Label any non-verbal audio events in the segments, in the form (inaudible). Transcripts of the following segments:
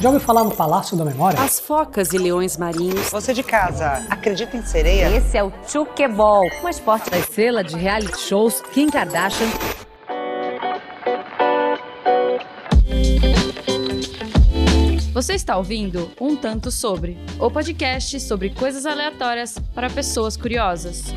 Já ouviu falar no Palácio da Memória? As focas e leões marinhos. Você de casa, acredita em sereia? Esse é o Chukeball, um esporte da estrela de reality shows Kim Kardashian. Você está ouvindo Um Tanto Sobre, o podcast sobre coisas aleatórias para pessoas curiosas.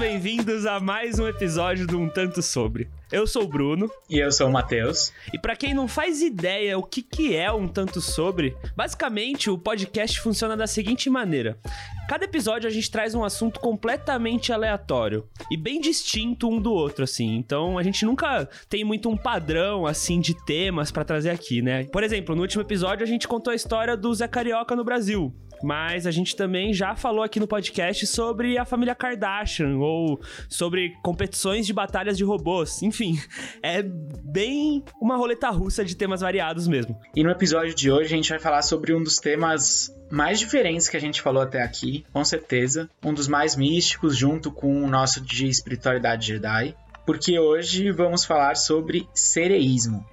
Bem-vindos a mais um episódio do Um Tanto Sobre. Eu sou o Bruno. E eu sou o Matheus. E para quem não faz ideia o que, que é Um Tanto Sobre, basicamente o podcast funciona da seguinte maneira. Cada episódio a gente traz um assunto completamente aleatório e bem distinto um do outro, assim. Então a gente nunca tem muito um padrão, assim, de temas para trazer aqui, né? Por exemplo, no último episódio a gente contou a história do Zé Carioca no Brasil mas a gente também já falou aqui no podcast sobre a família Kardashian ou sobre competições de batalhas de robôs. Enfim, (laughs) é bem uma roleta russa de temas variados mesmo. E no episódio de hoje a gente vai falar sobre um dos temas mais diferentes que a gente falou até aqui, com certeza. Um dos mais místicos, junto com o nosso de espiritualidade Jedi. Porque hoje vamos falar sobre sereísmo.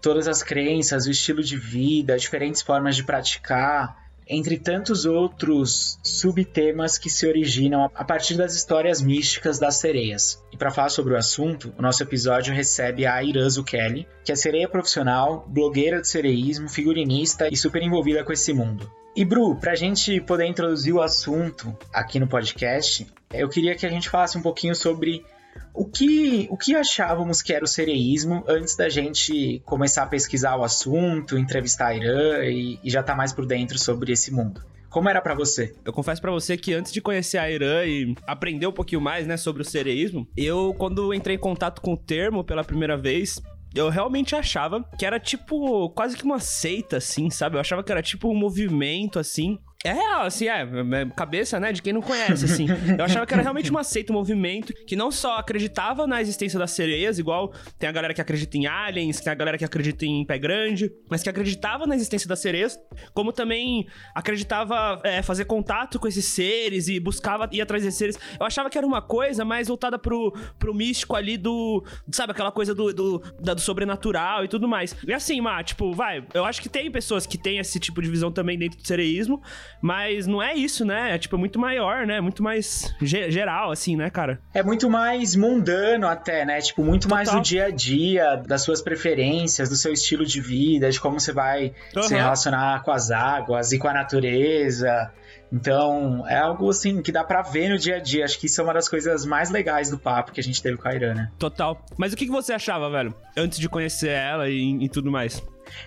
Todas as crenças, o estilo de vida, diferentes formas de praticar, entre tantos outros subtemas que se originam a partir das histórias místicas das sereias. E para falar sobre o assunto, o nosso episódio recebe a Irazu Kelly, que é sereia profissional, blogueira de sereísmo, figurinista e super envolvida com esse mundo. E Bru, para a gente poder introduzir o assunto aqui no podcast, eu queria que a gente falasse um pouquinho sobre o que, o que achávamos que era o sereísmo antes da gente começar a pesquisar o assunto, entrevistar a Irã e, e já estar tá mais por dentro sobre esse mundo? Como era para você? Eu confesso para você que antes de conhecer a Irã e aprender um pouquinho mais, né, sobre o sereísmo, eu quando entrei em contato com o termo pela primeira vez, eu realmente achava que era tipo quase que uma seita assim, sabe? Eu achava que era tipo um movimento assim é real, assim, é, é, cabeça, né, de quem não conhece, assim. (laughs) Eu achava que era realmente uma seita, um movimento que não só acreditava na existência das sereias, igual tem a galera que acredita em aliens, tem a galera que acredita em pé grande, mas que acreditava na existência das sereias, como também acreditava é, fazer contato com esses seres e buscava ir atrás desses seres. Eu achava que era uma coisa mais voltada pro, pro místico ali do, sabe, aquela coisa do, do, do sobrenatural e tudo mais. E assim, Má, tipo, vai, eu acho que tem pessoas que têm esse tipo de visão também dentro do sereísmo, mas não é isso, né? É tipo muito maior, né? Muito mais geral, assim, né, cara? É muito mais mundano até, né? Tipo, muito Total. mais do dia a dia, das suas preferências, do seu estilo de vida, de como você vai uhum. se relacionar com as águas e com a natureza. Então, é algo assim que dá para ver no dia a dia. Acho que isso é uma das coisas mais legais do papo que a gente teve com a Irã, né? Total. Mas o que você achava, velho? Antes de conhecer ela e, e tudo mais?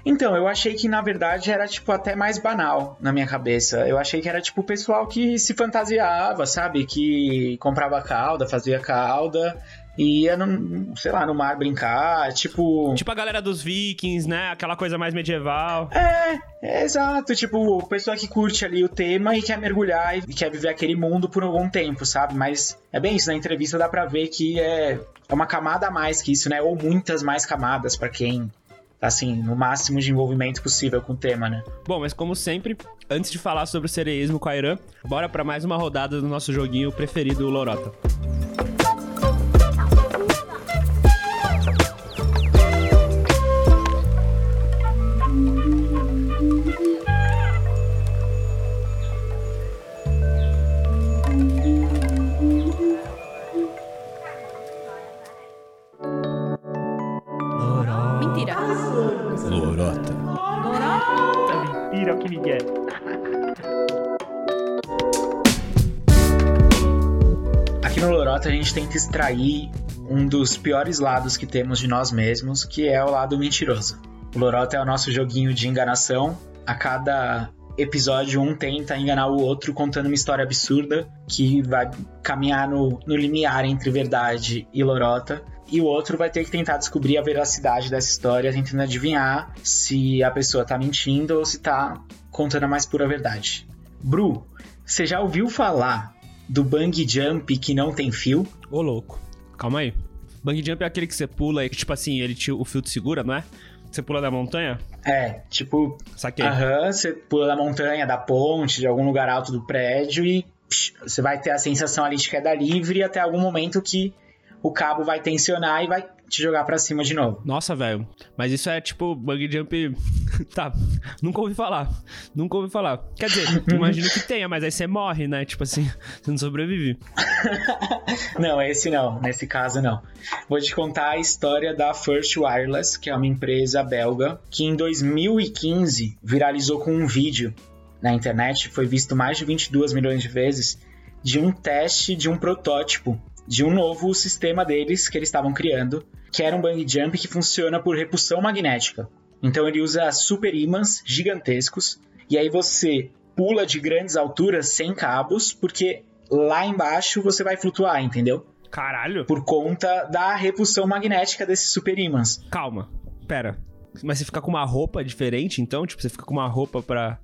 Então, eu achei que na verdade era tipo até mais banal na minha cabeça. Eu achei que era tipo o pessoal que se fantasiava, sabe? Que comprava calda, fazia calda e ia, no, sei lá, no mar brincar, tipo... Tipo a galera dos vikings, né? Aquela coisa mais medieval. É, é exato. Tipo, pessoa que curte ali o tema e quer mergulhar e quer viver aquele mundo por algum tempo, sabe? Mas é bem isso, na entrevista dá pra ver que é, é uma camada a mais que isso, né? Ou muitas mais camadas para quem assim, no máximo de envolvimento possível com o tema, né? Bom, mas como sempre, antes de falar sobre o sereísmo com a Irã, bora para mais uma rodada do nosso joguinho preferido, o Lorota. A gente tenta extrair um dos piores lados que temos de nós mesmos, que é o lado mentiroso. O Lorota é o nosso joguinho de enganação. A cada episódio, um tenta enganar o outro contando uma história absurda que vai caminhar no, no limiar entre verdade e Lorota. E o outro vai ter que tentar descobrir a veracidade dessa história, tentando adivinhar se a pessoa tá mentindo ou se tá contando a mais pura verdade. Bru, você já ouviu falar do bang jump que não tem fio. Ô, louco. Calma aí. Bang jump é aquele que você pula e que, tipo assim, ele te, o fio te segura, não é? Você pula da montanha? É, tipo, Saquei. aham, você pula da montanha, da ponte, de algum lugar alto do prédio e psh, você vai ter a sensação ali de queda livre até algum momento que o cabo vai tensionar e vai te jogar pra cima de novo. Nossa, velho. Mas isso é tipo bug jump. (laughs) tá. Nunca ouvi falar. Nunca ouvi falar. Quer dizer, (laughs) imagino que tenha, mas aí você morre, né? Tipo assim, (laughs) você não sobrevive. Não, esse não, nesse caso não. Vou te contar a história da First Wireless, que é uma empresa belga, que em 2015 viralizou com um vídeo na internet, foi visto mais de 22 milhões de vezes, de um teste de um protótipo de um novo sistema deles que eles estavam criando, que era um bungee jump que funciona por repulsão magnética. Então ele usa super ímãs gigantescos e aí você pula de grandes alturas sem cabos, porque lá embaixo você vai flutuar, entendeu? Caralho. Por conta da repulsão magnética desses super ímãs. Calma. Pera. Mas você fica com uma roupa diferente, então? Tipo, você fica com uma roupa pra.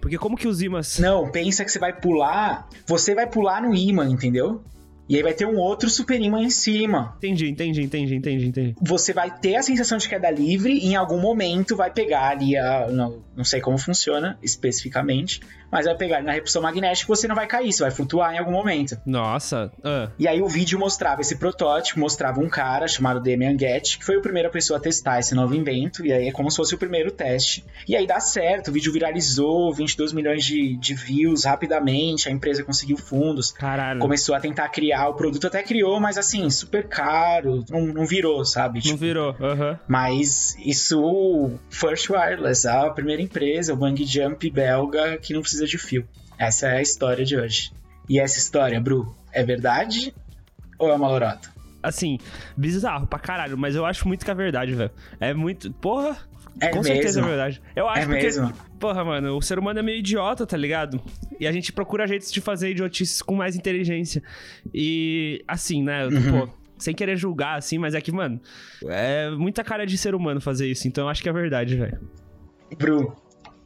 Porque como que os imãs. Não, pensa que você vai pular, você vai pular no ímã, entendeu? E aí vai ter um outro super ímã em cima. Entendi, entendi, entendi, entendi, entendi. Você vai ter a sensação de queda livre e em algum momento vai pegar ali a. Não, não sei como funciona especificamente, mas vai pegar ali na repulsão magnética e você não vai cair, você vai flutuar em algum momento. Nossa. ah. E aí o vídeo mostrava esse protótipo, mostrava um cara chamado Damian Getty, que foi a primeira pessoa a testar esse novo invento, e aí é como se fosse o primeiro teste. E aí dá certo, o vídeo viralizou, 22 milhões de, de views rapidamente, a empresa conseguiu fundos, Caralho. começou a tentar criar o produto, até criou, mas assim, super caro, não, não virou, sabe? Não Tipo, virou. Aham. mas isso, First Wireless, a primeira empresa, o bungee jump belga que não precisa de fio. Essa é a história de hoje. E essa história, Bru, é verdade ou é uma lorota? Assim, bizarro pra caralho, mas eu acho muito que é verdade, velho. É muito. Porra! É Com certeza é mesmo? verdade. Eu acho É porque, mesmo? porra, mano, o ser humano é meio idiota, tá ligado? E a gente procura jeitos de fazer idiotices com mais inteligência. E, assim, né, Uhum. pô, sem querer julgar, assim, mas é que, mano, é muita cara de ser humano fazer isso. Então eu acho que é verdade, velho. Bru,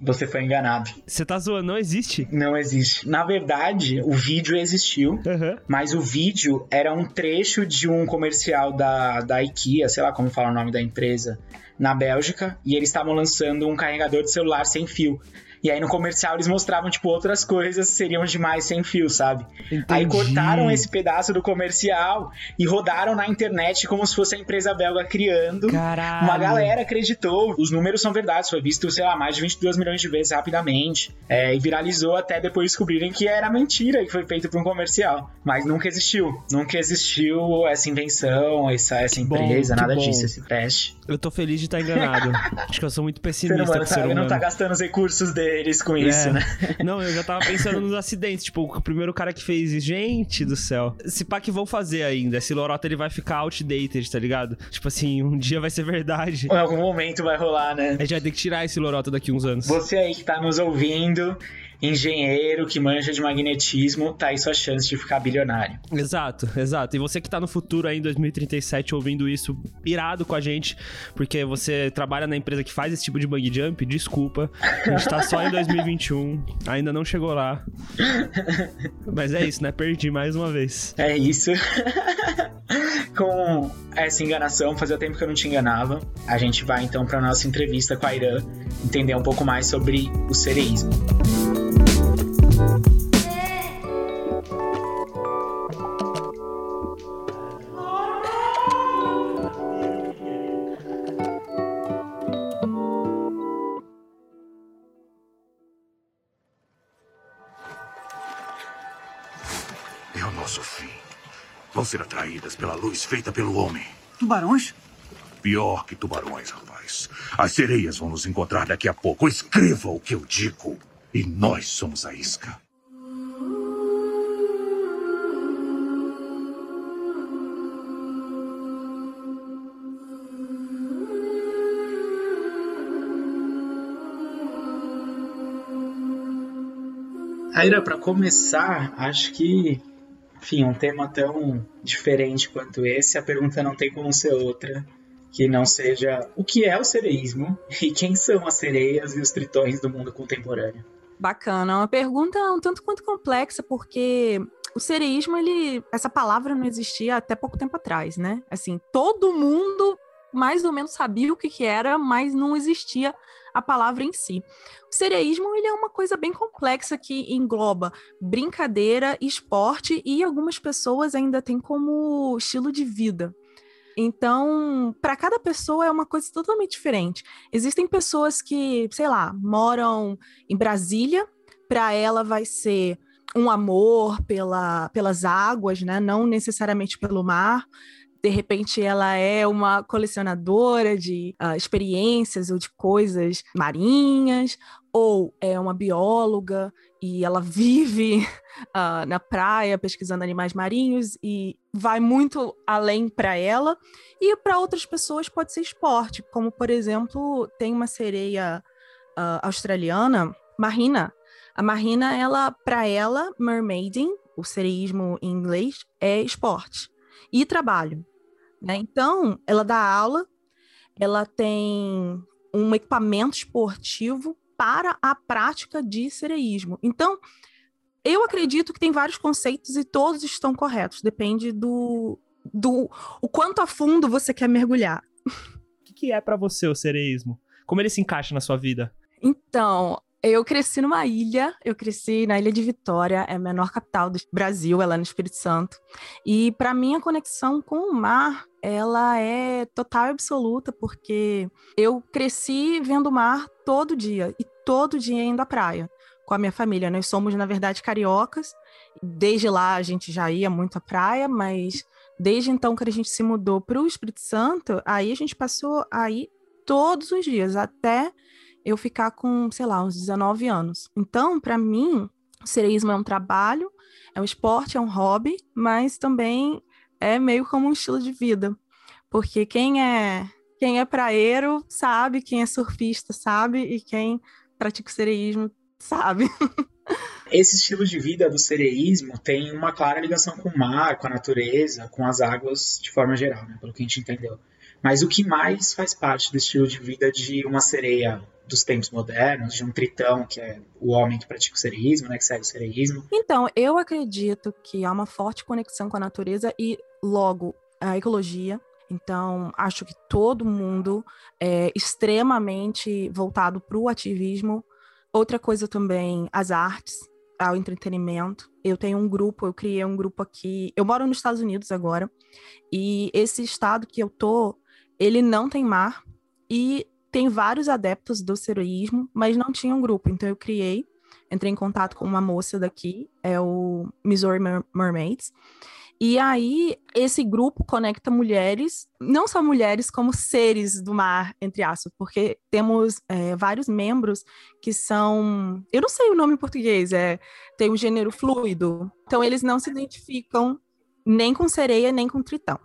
você foi enganado. Você tá zoando, não existe? Não existe. Na verdade, o vídeo existiu, Aham. mas o vídeo era um trecho de um comercial da, da IKEA, sei lá como fala o nome da empresa, na Bélgica, e eles estavam lançando um carregador de celular sem fio. E aí no comercial eles mostravam, tipo, outras coisas seriam demais sem fio, sabe? Aí Entendi. cortaram esse pedaço do comercial e rodaram na internet como se fosse a empresa belga criando. Caralho. Uma galera acreditou. Os números são verdades. Foi visto, sei lá, mais de 22 milhões de vezes rapidamente. É, e viralizou até depois descobrirem que era mentira e que foi feito por um comercial. Mas nunca existiu. Nunca existiu essa invenção, essa, essa bom, empresa, que nada bom. disso, esse teste. Eu tô feliz de estar enganado. acho que eu sou muito O (laughs) ser pessimista humano com o ser tá, humano. não tá gastando os recursos deles com isso, É. né? Não, eu já tava pensando nos acidentes. Tipo, o primeiro cara que fez. Gente do céu. Esse pá que vão fazer ainda. Esse lorota ele vai ficar outdated, tá ligado? Tipo assim, um dia vai ser verdade. Em algum momento vai rolar, né? A gente vai ter que tirar esse lorota daqui uns anos. Você aí que tá nos ouvindo, engenheiro que manja de magnetismo, tá aí sua chance de ficar bilionário. Exato, exato. E você que tá no futuro aí em 2037 ouvindo isso, irado com a gente, porque você trabalha na empresa que faz esse tipo de bungee jump, desculpa. A gente tá só em 2021, ainda não chegou lá. Mas é isso, né? Perdi mais uma vez. É isso. (laughs) com essa enganação, fazia tempo que eu não te enganava. A gente vai então pra nossa entrevista com a Irã, entender um pouco mais sobre o sereísmo. É o nosso fim. Vão ser atraídas pela luz feita pelo homem. Tubarões? Pior que tubarões, rapaz. As sereias vão nos encontrar daqui a pouco. Escreva o que eu digo. E nós somos a isca. Aira, pra começar, acho que, enfim, um tema tão diferente quanto esse, a pergunta não tem como ser outra que não seja o que é o sereísmo e quem são as sereias e os tritões do mundo contemporâneo. Bacana. Uma pergunta um tanto quanto complexa, porque o sereísmo, ele, essa palavra não existia até pouco tempo atrás, né? Assim, todo mundo mais ou menos sabia o que, que era, mas não existia a palavra em si. O sereísmo ele é uma coisa bem complexa que engloba brincadeira, esporte e algumas pessoas ainda têm como estilo de vida. Então, para cada pessoa é uma coisa totalmente diferente. Existem pessoas que, sei lá, moram em Brasília, para ela vai ser um amor pela, pelas águas, né? Não necessariamente pelo mar de repente ela é uma colecionadora de uh, experiências ou de coisas marinhas, ou é uma bióloga e ela (laughs) vive uh, na praia pesquisando animais marinhos e vai muito além para ela. E para outras pessoas pode ser esporte, como por exemplo, tem uma sereia uh, australiana, Marina. A Marina, ela, para ela, mermaiding, o sereísmo em inglês, é esporte e trabalho. Né? Então, ela dá aula, ela tem um equipamento esportivo para a prática de sereísmo. Então, eu acredito que tem vários conceitos e todos estão corretos, depende do, do o quanto a fundo você quer mergulhar. O que, que é para você o sereísmo? Como ele se encaixa na sua vida? Então, eu cresci numa ilha, eu cresci na Ilha de Vitória, é a menor capital do Brasil, ela é no Espírito Santo. E para mim a conexão com o mar, ela é total e absoluta, porque eu cresci vendo o mar todo dia e todo dia indo à praia com a minha família. Nós somos, na verdade, cariocas. Desde lá a gente já ia muito à praia, mas desde então que a gente se mudou para o Espírito Santo, aí a gente passou a ir todos os dias, até eu ficar com, sei lá, uns 19 anos. Então, para mim, o sereísmo é um trabalho, é um esporte, é um hobby, mas também é meio como um estilo de vida. Porque quem é quem é praeiro sabe, quem é surfista sabe, e quem pratica o sereísmo sabe. (laughs) Esse estilo de vida do sereísmo tem uma clara ligação com o mar, com a natureza, com as águas de forma geral, né, pelo que a gente entendeu. Mas o que mais faz parte do estilo de vida de uma sereia dos tempos modernos, de um tritão, que é o homem que pratica o sereísmo, né, que segue o sereísmo? Então, eu acredito que há uma forte conexão com a natureza e, logo, a ecologia. Então, acho que todo mundo é extremamente voltado para o ativismo. Outra coisa também, as artes, ao entretenimento. Eu tenho um grupo, eu criei um grupo aqui. Eu moro nos Estados Unidos agora, e esse estado que eu tô, ele não tem mar, e tem vários adeptos do seroísmo, mas não tinha um grupo. Então eu criei, entrei em contato com uma moça daqui, é o Missouri Mermaids. E aí, esse grupo conecta mulheres, não só mulheres, como seres do mar, entre aspas, porque temos é, vários membros que são. Eu não sei o nome em português, é, tem um gênero fluido. Então, eles não se identificam nem com sereia, nem com tritão.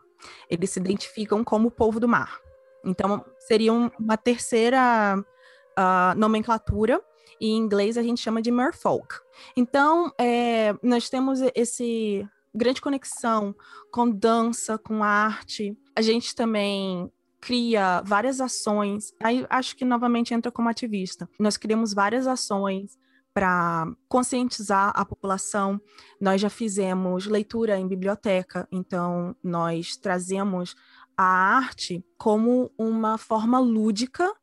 Eles se identificam como o povo do mar. Então, seria uma terceira uh, nomenclatura. E em inglês a gente chama de merfolk. Então, é, nós temos esse grande conexão com dança, com arte. A gente também cria várias ações. Aí acho que novamente entra como ativista. Nós criamos várias ações para conscientizar a população. Nós já fizemos leitura em biblioteca, então nós trazemos a arte como uma forma lúdica,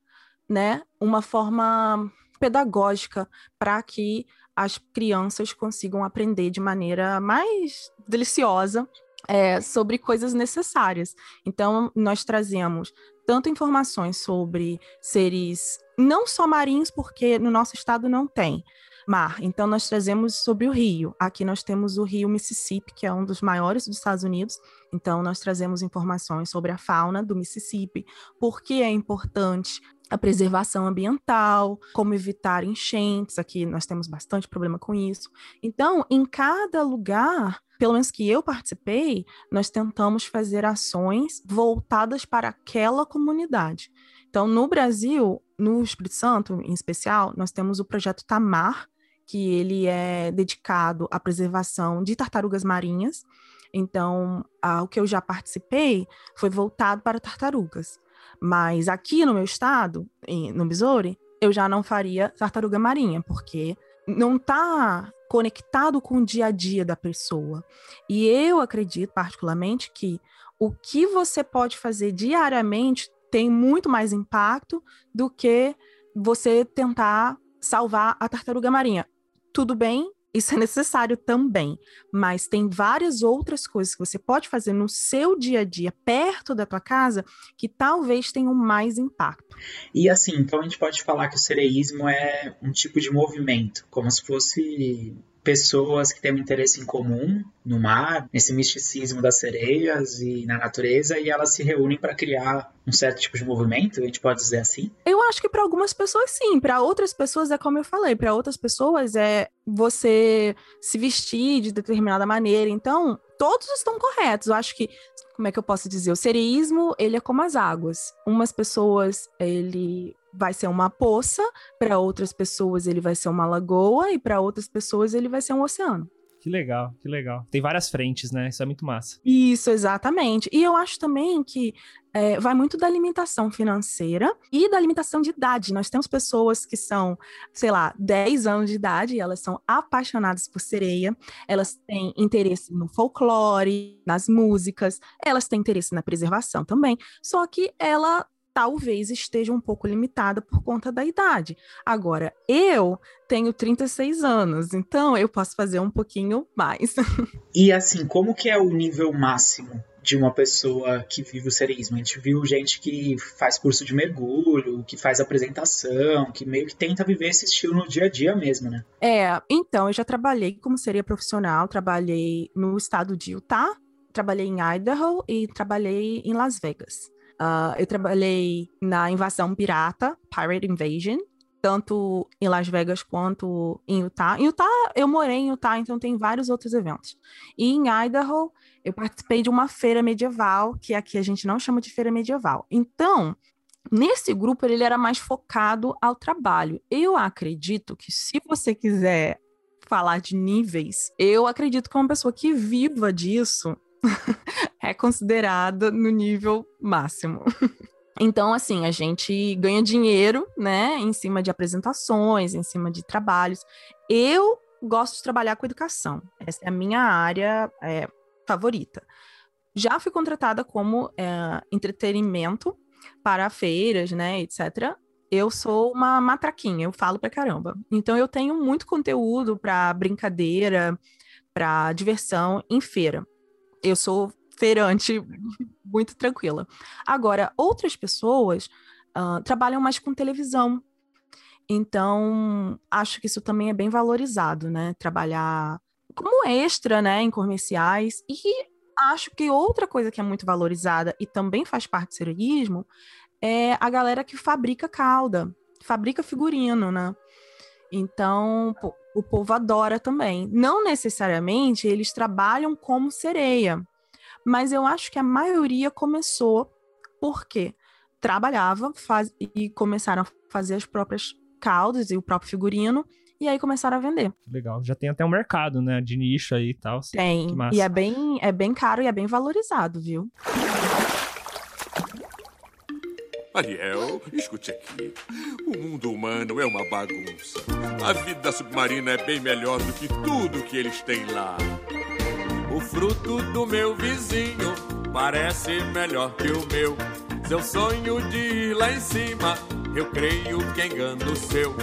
né? Uma forma pedagógica para que as crianças consigam aprender de maneira mais deliciosa é, sobre coisas necessárias. Então, nós trazemos tanto informações sobre seres não só marinhos, porque no nosso estado não tem, mar. Então, nós trazemos sobre o rio. Aqui nós temos o rio Mississippi, que é um dos maiores dos Estados Unidos. Então, nós trazemos informações sobre a fauna do Mississippi, por que é importante a preservação ambiental, como evitar enchentes. Aqui nós temos bastante problema com isso. Então, em cada lugar, pelo menos que eu participei, nós tentamos fazer ações voltadas para aquela comunidade. Então, no Brasil, no Espírito Santo em especial, nós temos o projeto Tamar, que ele é dedicado à preservação de tartarugas marinhas. Então, o que eu já participei foi voltado para tartarugas. Mas aqui no meu estado, em, no Missouri, eu já não faria tartaruga marinha, porque não está conectado com o dia a dia da pessoa. E eu acredito, particularmente, que o que você pode fazer diariamente tem muito mais impacto do que você tentar salvar a tartaruga marinha. Tudo bem, isso é necessário também, mas tem várias outras coisas que você pode fazer no seu dia a dia, perto da tua casa, que talvez tenham mais impacto. E assim, então a gente pode falar que o sereísmo é um tipo de movimento, como se fosse pessoas que têm um interesse em comum no mar, nesse misticismo das sereias e na natureza, e elas se reúnem para criar um certo tipo de movimento, a gente pode dizer assim? Eu acho que para algumas pessoas sim, para outras pessoas é como eu falei, para outras pessoas é você se vestir de determinada maneira. Então, todos estão corretos. Eu acho que como é que eu posso dizer? O sereísmo, ele é como as águas. Umas pessoas, ele vai ser uma poça, para outras pessoas ele vai ser uma lagoa e para outras pessoas ele vai ser um oceano. Que legal, que legal. Tem várias frentes, né? Isso é muito massa. Isso, exatamente. E eu acho também que é, vai muito da limitação financeira e da limitação de idade. Nós temos pessoas que são, sei lá, 10 anos de idade e elas são apaixonadas por sereia, elas têm interesse no folclore, nas músicas, elas têm interesse na preservação também. Só que ela talvez esteja um pouco limitada por conta da idade. Agora, eu tenho 36 anos, então eu posso fazer um pouquinho mais. (laughs) E assim, como que é o nível máximo de uma pessoa que vive o sereísmo. A gente viu gente que faz curso de mergulho, que faz apresentação, que meio que tenta viver esse estilo no dia a dia mesmo, né? É, então, eu já trabalhei como seria profissional, trabalhei no estado de Utah, trabalhei em Idaho e trabalhei em Las Vegas. Uh, eu trabalhei na invasão pirata, Pirate Invasion, tanto em Las Vegas quanto em Utah. Em Utah, eu morei em Utah, então tem vários outros eventos. E em Idaho, eu participei de uma feira medieval, que aqui a gente não chama de feira medieval. Então, nesse grupo, ele era mais focado ao trabalho. Eu acredito que se você quiser falar de níveis, eu acredito que uma pessoa que viva disso (laughs) é considerada no nível máximo. (laughs) Então, assim, a gente ganha dinheiro, né, em cima de apresentações, em cima de trabalhos. Eu gosto de trabalhar com educação. Essa é a minha área é, favorita. Já fui contratada como é, entretenimento para feiras, né, etc. Eu sou uma matraquinha, eu falo pra caramba. Então, eu tenho muito conteúdo para brincadeira, para diversão em feira eu sou feirante muito tranquila. Agora, outras pessoas uh, trabalham mais com televisão. Então, acho que isso também é bem valorizado, né? Trabalhar como extra, né, em comerciais. E acho que outra coisa que é muito valorizada e também faz parte do serenismo é a galera que fabrica cauda, fabrica figurino, né? Então, o povo adora também. Não necessariamente eles trabalham como sereia, mas eu acho que a maioria começou porque trabalhava faz, e começaram a fazer as próprias caudas e o próprio figurino, e aí começaram a vender. Legal, já tem até um mercado, né, de nicho aí e tal. Tem, e é bem, é bem caro e é bem valorizado, viu? Ariel, escute aqui. O mundo humano é uma bagunça. A vida submarina é bem melhor do que tudo que eles têm lá. O fruto do meu vizinho parece melhor que o meu. Seu sonho de ir lá em cima, eu creio que engano seu.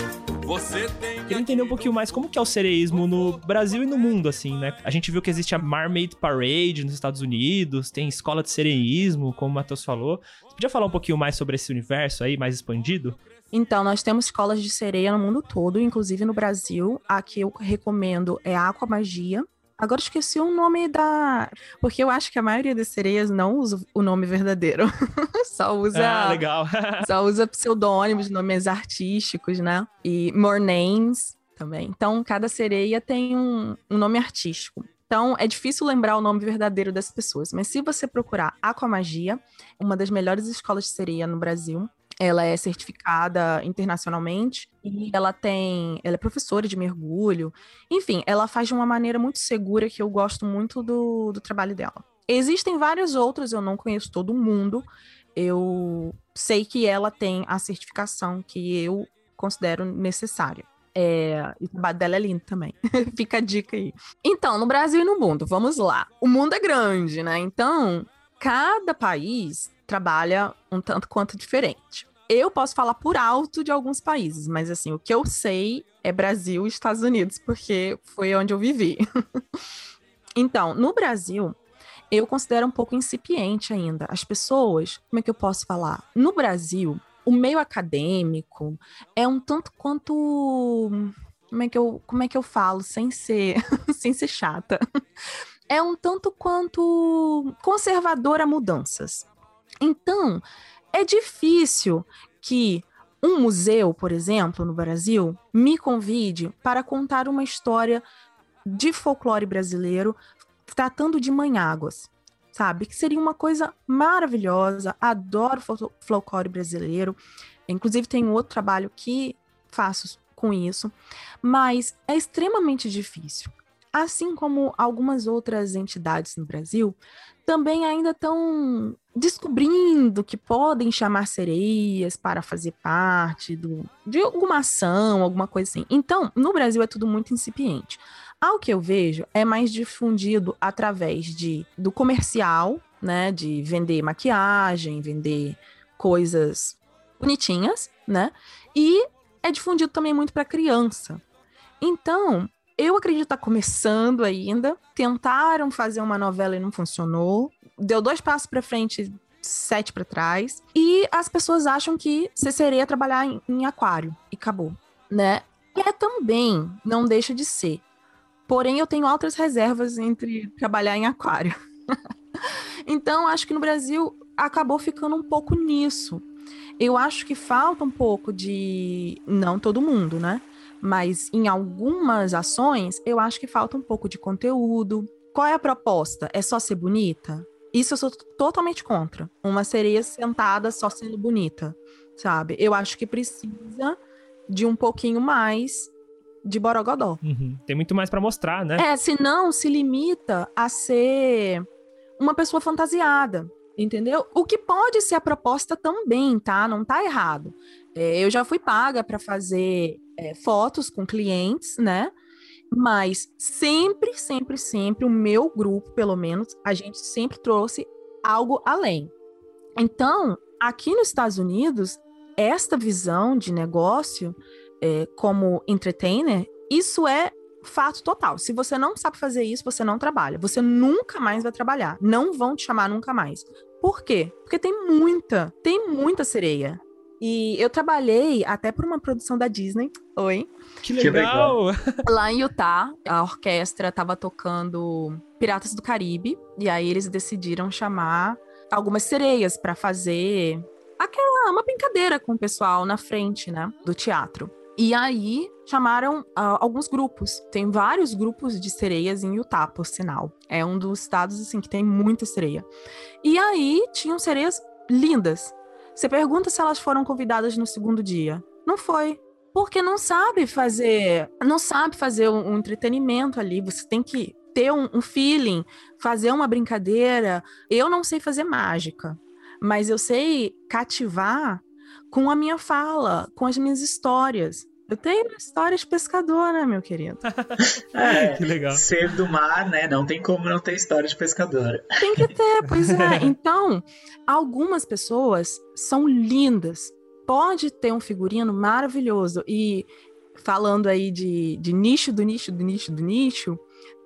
Você tem. Queria entender um pouquinho mais como que é o sereísmo no Brasil e no mundo, assim, né? A gente viu que existe a Marmaid Parade nos Estados Unidos, tem escola de sereísmo, como o Matheus falou. Você podia falar um pouquinho mais sobre esse universo aí, mais expandido? Então, nós temos escolas de sereia no mundo todo, inclusive no Brasil. A que eu recomendo é a Aquamagia. Agora esqueci o nome da. Porque eu acho que a maioria das sereias não usa o nome verdadeiro. (laughs) só usa. Ah, legal. (laughs) só usa pseudônimos, nomes artísticos, né? E more names também. Então, cada sereia tem um, um nome artístico. Então, é difícil lembrar o nome verdadeiro das pessoas, mas se você procurar Aquamagia, uma das melhores escolas de sereia no Brasil, ela é certificada internacionalmente e ela tem, ela é professora de mergulho. Enfim, ela faz de uma maneira muito segura que eu gosto muito do, do trabalho dela. Existem vários outros, eu não conheço todo mundo. Eu sei que ela tem a certificação que eu considero necessária. É, e o trabalho dela é lindo também. (laughs) Fica a dica aí. Então, no Brasil e no mundo, vamos lá. O mundo é grande, né? Então, cada país trabalha um tanto quanto diferente. Eu posso falar por alto de alguns países, mas assim, o que eu sei é Brasil e Estados Unidos, porque foi onde eu vivi. (laughs) então, no Brasil, eu considero um pouco incipiente ainda. As pessoas, como é que eu posso falar? No Brasil, o meio acadêmico é um tanto quanto como é que eu, como é que eu falo sem ser (laughs) sem ser chata? É um tanto quanto conservador a mudanças. Então, é difícil que um museu, por exemplo, no Brasil, me convide para contar uma história de folclore brasileiro tratando de manháguas sabe? Que seria uma coisa maravilhosa. Adoro folclore brasileiro. Inclusive, tem outro trabalho que faço com isso, mas é extremamente difícil. Assim como algumas outras entidades no Brasil, também ainda estão descobrindo que podem chamar sereias para fazer parte do, de alguma ação, alguma coisa assim. Então, no Brasil é tudo muito incipiente. Ao que eu vejo, é mais difundido através de do comercial, né? De vender maquiagem, vender coisas bonitinhas, né? E é difundido também muito para criança. Então, eu acredito estar tá começando ainda. Tentaram fazer uma novela e não funcionou. Deu dois passos para frente, sete para trás. E as pessoas acham que você seria trabalhar em, em aquário e acabou, né? E é também, não deixa de ser. Porém, eu tenho altas reservas entre trabalhar em aquário. (laughs) então, acho que no Brasil acabou ficando um pouco nisso. Eu acho que falta um pouco de. Não todo mundo, né? Mas em algumas ações, eu acho que falta um pouco de conteúdo. Qual é a proposta? É só ser bonita? Isso eu sou totalmente contra. Uma sereia sentada só sendo bonita, sabe? Eu acho que precisa de um pouquinho mais de Borogodó. Uhum. Tem muito mais para mostrar, né? É, senão se limita a ser uma pessoa fantasiada, entendeu? O que pode ser a proposta também, tá? Não tá errado. É, eu já fui paga para fazer é, fotos com clientes, né? Mas sempre, sempre, sempre, o meu grupo, pelo menos, a gente sempre trouxe algo além. Então, aqui nos Estados Unidos, esta visão de negócio é, como entertainer, isso é fato total. Se você não sabe fazer isso, você não trabalha. Você nunca mais vai trabalhar. Não vão te chamar nunca mais. Por quê? Porque tem muita, tem muita sereia. E eu trabalhei até por uma produção da Disney. Oi. Que legal! Lá em Utah, a orquestra estava tocando Piratas do Caribe. E aí eles decidiram chamar algumas sereias para fazer aquela uma brincadeira com o pessoal na frente, né, do teatro. E aí chamaram uh, alguns grupos. Tem vários grupos de sereias em Utah, por sinal. É um dos estados assim que tem muita sereia. E aí tinham sereias lindas. Você pergunta se elas foram convidadas no segundo dia. Não foi. Porque não sabe fazer, não sabe fazer um, um entretenimento ali. Você tem que ter um, um feeling, fazer uma brincadeira. Eu não sei fazer mágica, mas eu sei cativar com a minha fala, com as minhas histórias. Eu tenho história de pescador, né, meu querido? (laughs) é, que legal. Ser do mar, né? Não tem como não ter história de pescador. Tem que ter, pois é. (laughs) Então, algumas pessoas são lindas. Pode ter um figurino maravilhoso. E falando aí de, de nicho do nicho do nicho do nicho,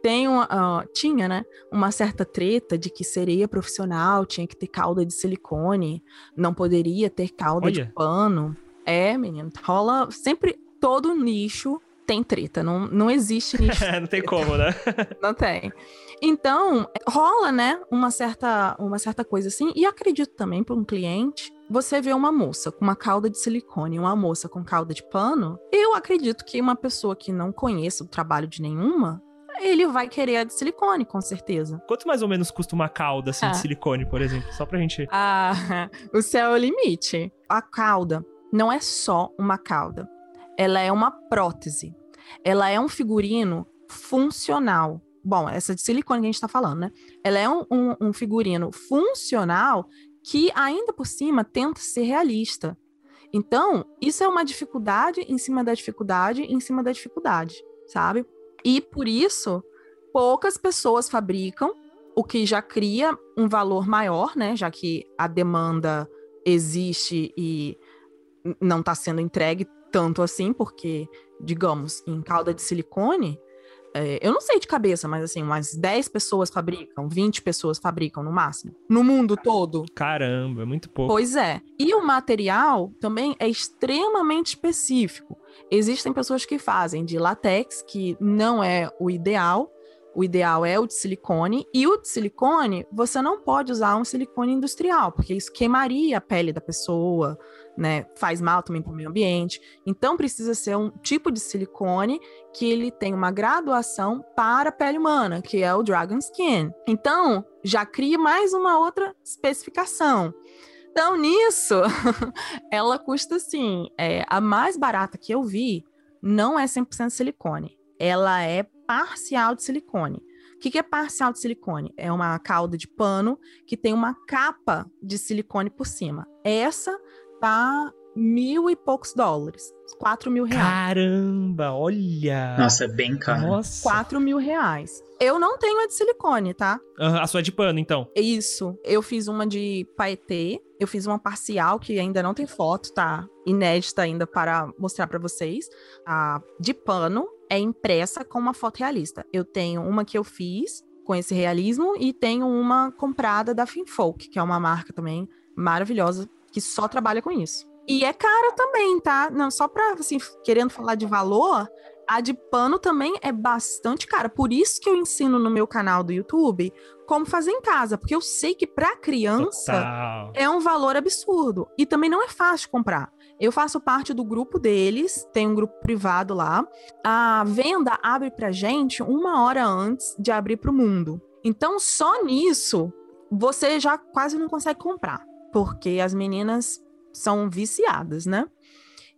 tem uma, uh, tinha, né, uma certa treta de que sereia profissional tinha que ter cauda de silicone, não poderia ter cauda Olha. de pano. É, menino, rola sempre todo nicho tem treta, não, não existe (laughs) nicho. não tem como, né? (laughs) não tem. Então, rola, né, uma certa, uma certa coisa assim, e acredito também para um cliente, você vê uma moça com uma cauda de silicone, uma moça com cauda de pano, eu acredito que uma pessoa que não conheça o trabalho de nenhuma ele vai querer a de silicone, com certeza. Quanto mais ou menos custa uma cauda assim, ah. de silicone, por exemplo? Só pra gente. Ah, (laughs) o céu é o limite. A cauda não é só uma cauda. Ela é uma prótese. Ela é um figurino funcional. Bom, essa de silicone que a gente tá falando, né? Ela é um, um, um figurino funcional que, ainda por cima, tenta ser realista. Então, isso é uma dificuldade em cima da dificuldade em cima da dificuldade, sabe? E por isso, poucas pessoas fabricam, o que já cria um valor maior, né? Já que a demanda existe e não está sendo entregue tanto assim, porque, digamos, em calda de silicone, é, eu não sei de cabeça, mas assim, umas 10 pessoas fabricam, 20 pessoas fabricam no máximo. No mundo todo. Caramba, é muito pouco. Pois é. E o material também é extremamente específico. Existem pessoas que fazem de látex, que não é o ideal, o ideal é o de silicone. E o de silicone, você não pode usar um silicone industrial, porque isso queimaria a pele da pessoa, né? Faz mal também para o meio ambiente. Então precisa ser um tipo de silicone que ele tem uma graduação para a pele humana, que é o Dragon Skin. Então, já cria mais uma outra especificação. Então, nisso, (laughs) ela custa assim, é, a mais barata que eu vi não é 100% silicone. Ela é parcial de silicone. O que, que é parcial de silicone? É uma cauda de pano que tem uma capa de silicone por cima. Essa tá mil e poucos dólares. Quatro mil reais. Caramba, olha! Nossa, é bem caro. Nossa. Quatro mil reais. Eu não tenho a de silicone, tá? Aham, a sua é de pano, então. Isso. Eu fiz uma de paetê. Eu fiz uma parcial que ainda não tem foto, tá? Inédita ainda para mostrar para vocês. A de pano é impressa com uma foto realista. Eu tenho uma que eu fiz com esse realismo e tenho uma comprada da Finfolk, que é uma marca também maravilhosa que só trabalha com isso. E é cara também, tá? Não, só pra, assim, querendo falar de valor, a de pano também é bastante cara. Por isso que eu ensino no meu canal do YouTube como fazer em casa, porque eu sei que para criança Total. é um valor absurdo e também não é fácil comprar. Eu faço parte do grupo deles, tem um grupo privado lá. A venda abre pra gente uma hora antes de abrir para o mundo. Então, só nisso, você já quase não consegue comprar, porque as meninas são viciadas, né?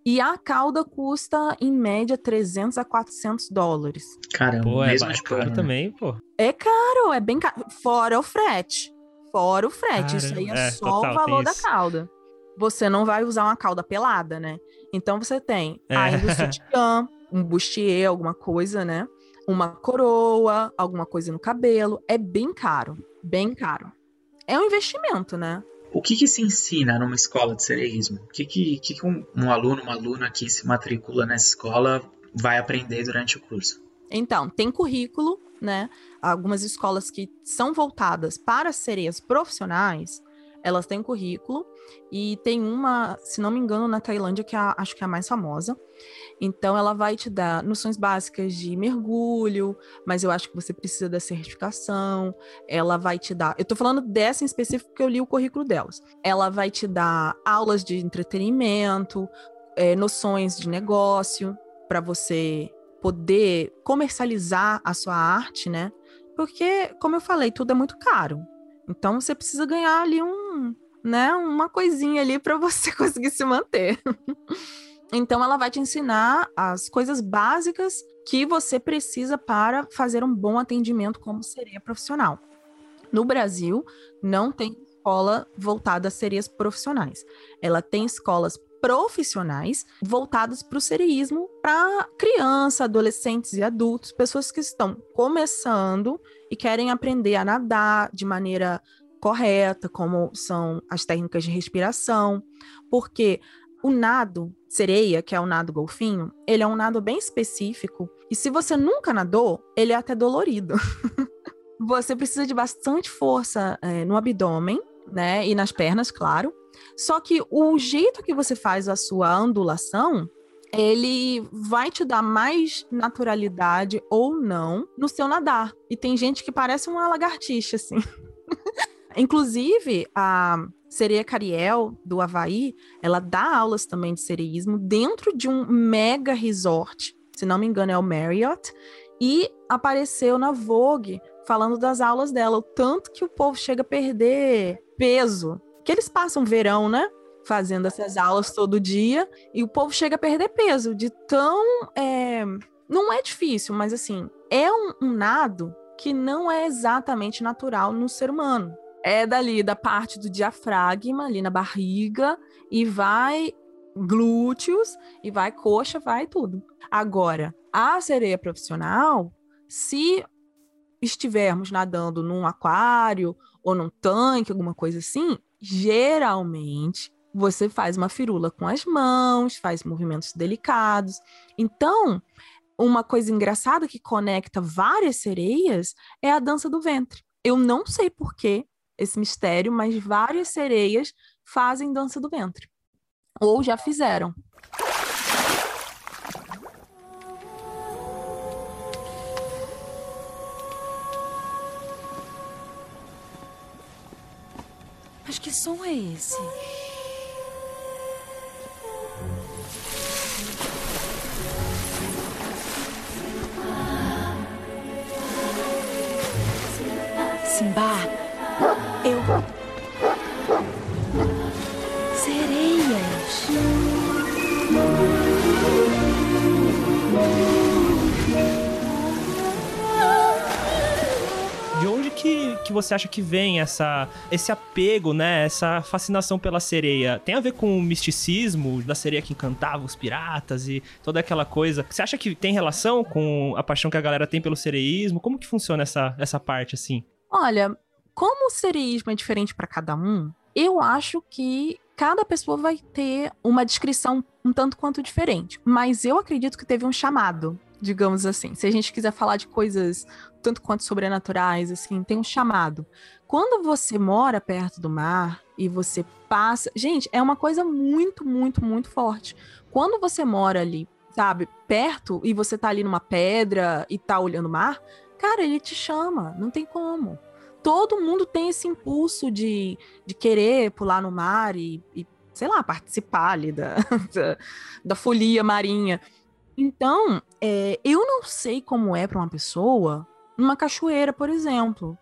E a cauda custa, em média, 300 a 400 dólares. Caramba, Pô, é de caro né? também, pô. É caro, é bem caro. Fora o frete. Fora o frete. Isso aí é, Caramba, é, só total, o valor da isso. cauda. Você não vai usar uma cauda pelada, né? Então você tem É. ainda o sutiã, um bustier, alguma coisa, né? Uma coroa, alguma coisa no cabelo. É bem caro. Bem caro. É um investimento, né? O que, que se ensina numa escola de sereísmo? O que, que, que que um, um aluno, uma aluna que se matricula nessa escola vai aprender durante o curso? Então, tem currículo, né? Algumas escolas que são voltadas para sereias profissionais, elas têm currículo. E tem uma, se não me engano, na Tailândia, que é a- acho que é a mais famosa. Então, ela vai te dar noções básicas de mergulho, mas eu acho que você precisa da certificação. Ela vai te dar. Eu tô falando dessa em específico porque eu li o currículo delas. Ela vai te dar aulas de entretenimento, eh, noções de negócio, para você poder comercializar a sua arte, né? Porque, como eu falei, tudo é muito caro. Então você precisa ganhar ali um, né, uma coisinha ali para você (laughs) conseguir se manter. então ela vai te ensinar as coisas básicas que você precisa para fazer um bom atendimento como sereia profissional. No Brasil, não tem escola voltada a sereias profissionais. Ela tem escolas profissionais voltadas para o sereísmo para criança, adolescentes e adultos, pessoas que estão começando e querem aprender a nadar de maneira correta, como são as técnicas de respiração, porque o nado sereia, que é o nado golfinho, ele é um nado bem específico e se você nunca nadou, ele é até dolorido. (laughs) você precisa de bastante força eh, no abdômen, né, e nas pernas, claro. Só que o jeito que você faz a sua ondulação, ele vai te dar mais naturalidade ou não no seu nadar. E tem gente que parece uma lagartixa, assim. (laughs) Inclusive, a sereia Cariel, do Havaí, ela dá aulas também de sereísmo dentro de um mega resort, se não me engano é o Marriott, e apareceu na Vogue falando das aulas dela, o tanto que o povo chega a perder peso, que eles passam verão, né? Fazendo essas aulas todo dia, e o povo chega a perder peso, de tão. é, Não é difícil, mas assim, é um, um nado que não é exatamente natural no ser humano. É dali da parte do diafragma, ali na barriga, e vai glúteos e vai coxa, vai tudo. Agora, a sereia profissional, se estivermos nadando num aquário ou num tanque, alguma coisa assim, geralmente você faz uma firula com as mãos, faz movimentos delicados. Então, uma coisa engraçada que conecta várias sereias é a dança do ventre. Eu não sei por que esse mistério, mas várias sereias fazem dança do ventre. Ou já fizeram. Mas que som é esse? Simba, eu. Sereias. De onde que, que você acha que vem essa, esse apego, né? Essa fascinação pela sereia? Tem a ver com o misticismo da sereia que encantava os piratas e toda aquela coisa? Você acha que tem relação com a paixão que a galera tem pelo sereísmo? Como que funciona essa, essa parte, assim? Olha, como o sereísmo é diferente para cada um, eu acho que cada pessoa vai ter uma descrição um tanto quanto diferente. Mas eu acredito que teve um chamado, digamos assim. Se a gente quiser falar de coisas tanto quanto sobrenaturais, assim, tem um chamado. Quando você mora perto do mar e você passa. Gente, é uma coisa muito, muito, muito forte. Quando você mora ali, sabe, perto e você tá ali numa pedra e tá olhando o mar, cara, ele te chama, não tem como. Todo mundo tem esse impulso de, de querer pular no mar e, e sei lá, participar ali da, (laughs) da, da folia marinha. Então, é, eu não sei como é para uma pessoa numa cachoeira, por exemplo.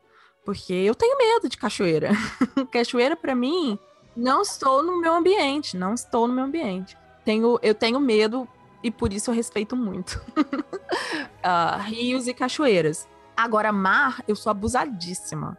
Porque eu tenho medo de cachoeira. (laughs) cachoeira, para mim, não estou no meu ambiente. Não estou no meu ambiente. Tenho, eu tenho medo e por isso eu respeito muito. uh, (laughs) rios e cachoeiras. Agora, mar, eu sou abusadíssima.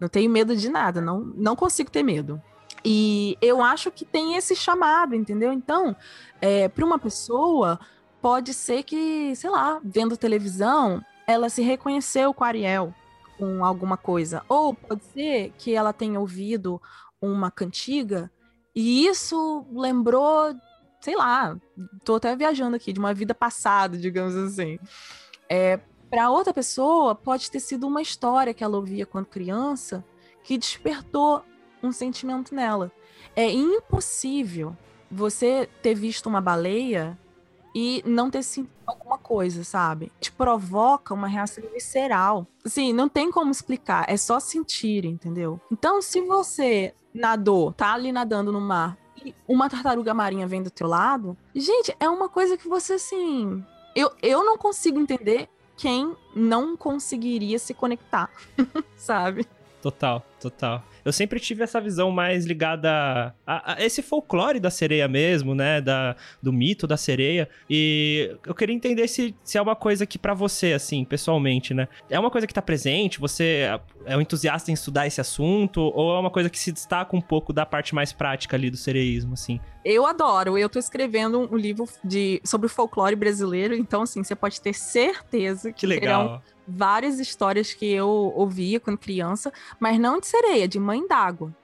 Não tenho medo de nada, não, não consigo ter medo. E eu acho que tem esse chamado, entendeu? Então, é, para uma pessoa, pode ser que, sei lá, vendo televisão, ela se reconheceu com Ariel, com alguma coisa. Ou pode ser que ela tenha ouvido uma cantiga e isso lembrou, sei lá, tô até viajando aqui, de uma vida passada, digamos assim. É, para outra pessoa, pode ter sido uma história que ela ouvia quando criança que despertou um sentimento nela. É impossível você ter visto uma baleia e não ter sentido alguma coisa, sabe? Te provoca uma reação visceral. Assim, não tem como explicar, é só sentir, entendeu? Então, se você nadou, tá ali nadando no mar, e uma tartaruga marinha vem do teu lado, gente, é uma coisa que você, assim. Eu, eu não consigo entender quem não conseguiria se conectar, (laughs) sabe? Total, total. Eu sempre tive essa visão mais ligada a, a, esse folclore da sereia mesmo, né? Da, do mito da sereia. E eu queria entender se, se é uma coisa que para você, assim, pessoalmente, né? É uma coisa que tá presente? Você é um entusiasta em estudar esse assunto? Ou é uma coisa que se destaca um pouco da parte mais prática ali do sereísmo, assim? Eu adoro. Eu tô escrevendo um livro de, sobre o folclore brasileiro, então, assim, você pode ter certeza que, que legal várias histórias que eu ouvia quando criança, mas não de sereia, de mãe d'água.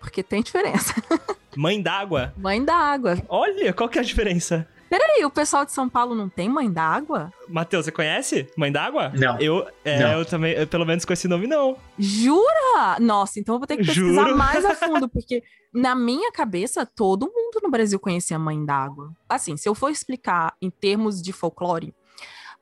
Porque tem diferença. (laughs) Mãe d'água? Mãe d'água. Olha, qual que é a diferença? Peraí, o pessoal de São Paulo não tem mãe d'água? Matheus, você conhece Mãe d'água? Não. Eu, é, não. eu também, eu, pelo menos com esse nome, não. Jura? Nossa, então eu vou ter que pesquisar Juro. mais a fundo, (laughs) porque na minha cabeça, todo mundo no Brasil conhecia Mãe d'água. Assim, se eu for explicar em termos de folclore,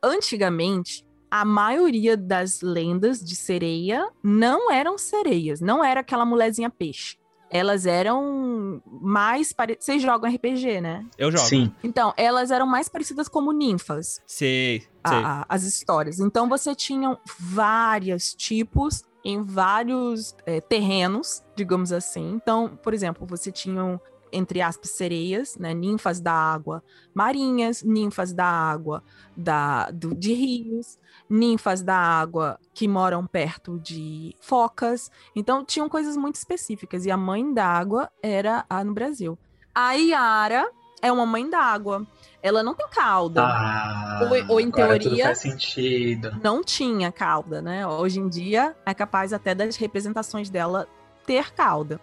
antigamente, a maioria das lendas de sereia não eram sereias, não era aquela mulherzinha peixe. Elas eram mais parecidas. Vocês jogam RPG, né? Eu jogo. Sim. Então, elas eram mais parecidas como ninfas, Sei, sei. a- a- as histórias. Então, você tinha vários tipos em vários é, terrenos, digamos assim. Então, por exemplo, você tinha, entre aspas, sereias, né? Ninfas da água marinhas, ninfas da água da, do- de rios, ninfas da água que moram perto de focas. Então, tinham coisas muito específicas. E a mãe d'água era a no Brasil. A Iara é uma mãe d'água. Ela não tem cauda. Ah, Ou- ou em teoria- faz sentido. Não tinha cauda, né? Hoje em dia é capaz até das representações dela ter cauda.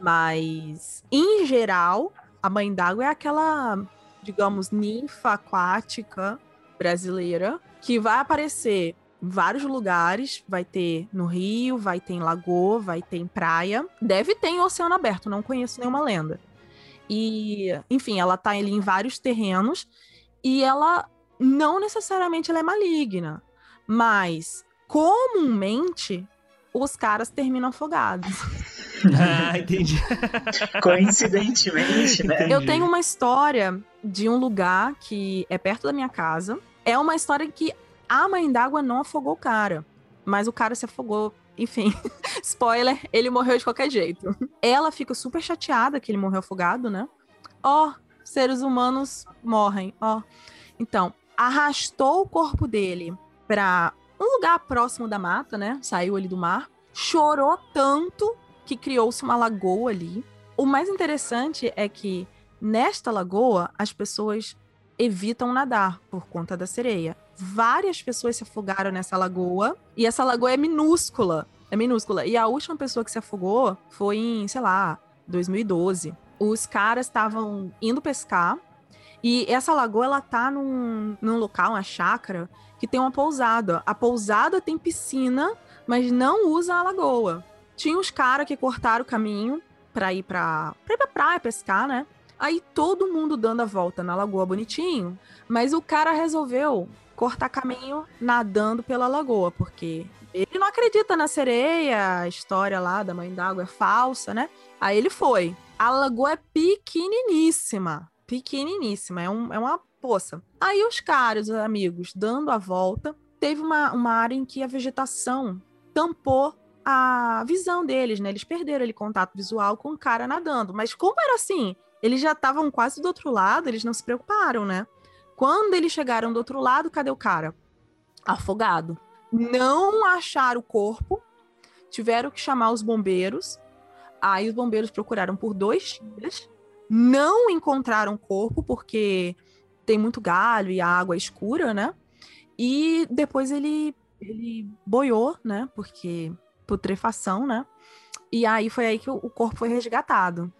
Mas, em geral, a mãe d'água é aquela, digamos, ninfa aquática brasileira que vai aparecer em vários lugares. Vai ter no Rio, vai ter em Lagoa, vai ter em praia. Deve ter em Oceano Aberto, não conheço nenhuma lenda. E, enfim, ela tá ali em vários terrenos e ela não necessariamente ela é maligna, mas comumente os caras terminam afogados. (laughs) (laughs) ah, entendi. (laughs) Coincidentemente, né? Entendi. Eu tenho uma história de um lugar que é perto da minha casa. É uma história que a mãe d'água não afogou o cara, mas o cara se afogou. Enfim, (laughs) spoiler, ele morreu de qualquer jeito. Ela fica super chateada que ele morreu afogado, né? Ó, seres humanos morrem, ó. Então, arrastou o corpo dele pra um lugar próximo da mata, né? Saiu ali do mar. Chorou tanto que criou-se uma lagoa ali. O mais interessante é que nesta lagoa as pessoas evitam nadar por conta da sereia. Várias pessoas se afogaram nessa lagoa e essa lagoa é minúscula. É minúscula. E a última pessoa que se afogou foi em, sei lá, 2012. Os caras estavam indo pescar e essa lagoa ela tá num, num local, uma chácara, que tem uma pousada. A pousada tem piscina, mas não usa a lagoa. Tinha os caras que cortaram o caminho pra ir pra, pra ir pra praia pescar, né? Aí todo mundo dando a volta na lagoa bonitinho, mas o cara resolveu cortar caminho nadando pela lagoa, porque ele não acredita na sereia, a história lá da mãe d'água é falsa, né? Aí ele foi. A lagoa é pequeniníssima, pequeniníssima, é, um, é uma poça. Aí os caras, os amigos, dando a volta, teve uma, uma área em que a vegetação tampou a visão deles, né? Eles perderam ele contato visual com o cara nadando. Mas como era assim? Eles já estavam quase do outro lado, eles não se preocuparam, né? Quando eles chegaram do outro lado, cadê o cara? Afogado. Não acharam o corpo, tiveram que chamar os bombeiros. Aí os bombeiros procuraram por dois dias, não encontraram o corpo, porque tem muito galho e a água é escura, né? E depois ele, ele boiou, né? Porque putrefação, né? E aí foi aí que o, corpo foi resgatado.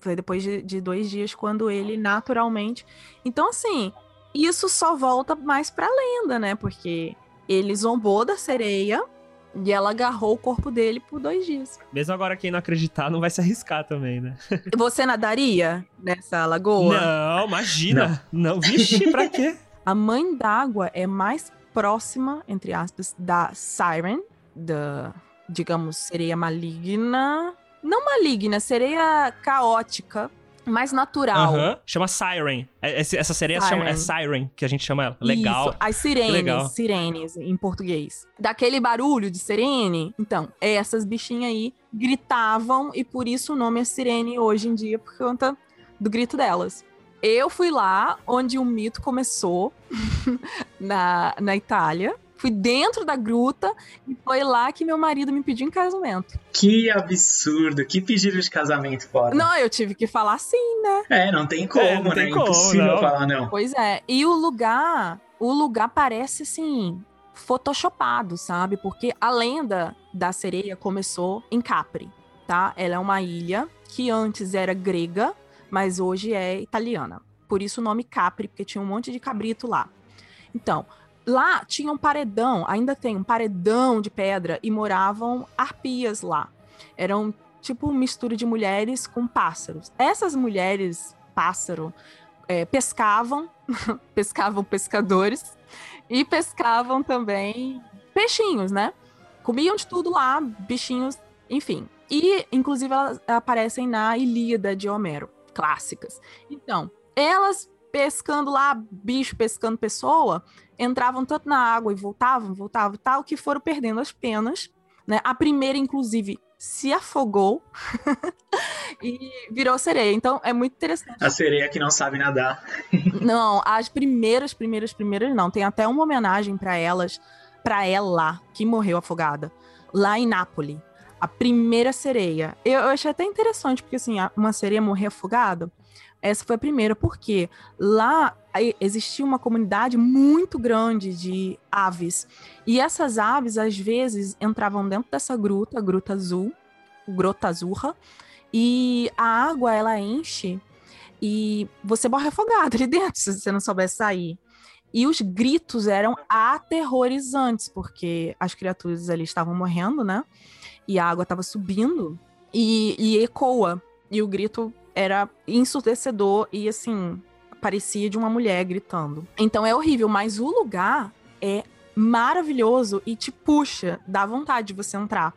Foi depois de, de dois dias, quando ele naturalmente. Então, assim, isso só volta mais pra lenda, né? Porque ele zombou da sereia e ela agarrou o corpo dele por dois dias. Mesmo agora, quem não acreditar não vai se arriscar também, né? (laughs) Você nadaria nessa lagoa? Não, imagina. Não. Vixe, pra quê? (laughs) A mãe d'água é mais próxima, entre aspas, da Siren, da, digamos, sereia maligna. Não maligna, sereia caótica, mais natural. Chama Siren. É- esse- Essa sereia se chama, é Siren, que a gente chama ela. Legal. Isso, as sirenes, legal. sirenes em português. Daquele barulho de sirene, então, essas bichinhas aí gritavam e por isso o nome é sirene hoje em dia por conta do grito delas. Eu fui lá onde o mito começou, (laughs) na, na Itália. Fui dentro da gruta e foi lá que meu marido me pediu em casamento. Que absurdo, que pedido de casamento foda. Não, eu tive que falar sim, né? É, não tem como, É, não né? tem como, Impossível não. falar não. Pois é. E o lugar, o lugar parece assim, photoshopado, sabe? Porque a lenda da sereia começou em Capri, tá? Ela é uma ilha que antes era grega, mas hoje é italiana. Por isso o nome Capri, porque tinha um monte de cabrito lá. Então, lá tinha um paredão, ainda tem um paredão de pedra e moravam arpias lá. Eram tipo mistura de mulheres com pássaros. Essas mulheres pássaro é, pescavam, (laughs) pescavam pescadores e pescavam também peixinhos, né? Comiam de tudo lá, bichinhos, enfim. E, inclusive, elas aparecem na Ilíada de Homero, clássicas. Então, elas pescando lá, bicho pescando pessoa, entravam tanto na água e voltavam, voltavam e tal, que foram perdendo as penas, né? A primeira, inclusive, se afogou (laughs) e virou sereia. Então, é muito interessante. A sereia que não sabe nadar. (laughs) Não, as primeiras, primeiras, primeiras não. Tem até uma homenagem pra elas, pra ela que morreu afogada, lá em Nápoles. A primeira sereia. Eu, eu achei até interessante, porque assim, uma sereia morrer afogada, Essa foi a primeira, porque lá existia uma comunidade muito grande de aves. E essas aves, às vezes, entravam dentro dessa gruta, gruta azul, grota azurra, e a água ela enche e você morre afogado ali (laughs) dentro se você não souber sair. E os gritos eram aterrorizantes, porque as criaturas ali estavam morrendo, né? E a água estava subindo e, e ecoa. E o grito era ensurdecedor e, assim, parecia de uma mulher gritando. Então é horrível, mas o lugar é maravilhoso e te puxa, dá vontade de você entrar.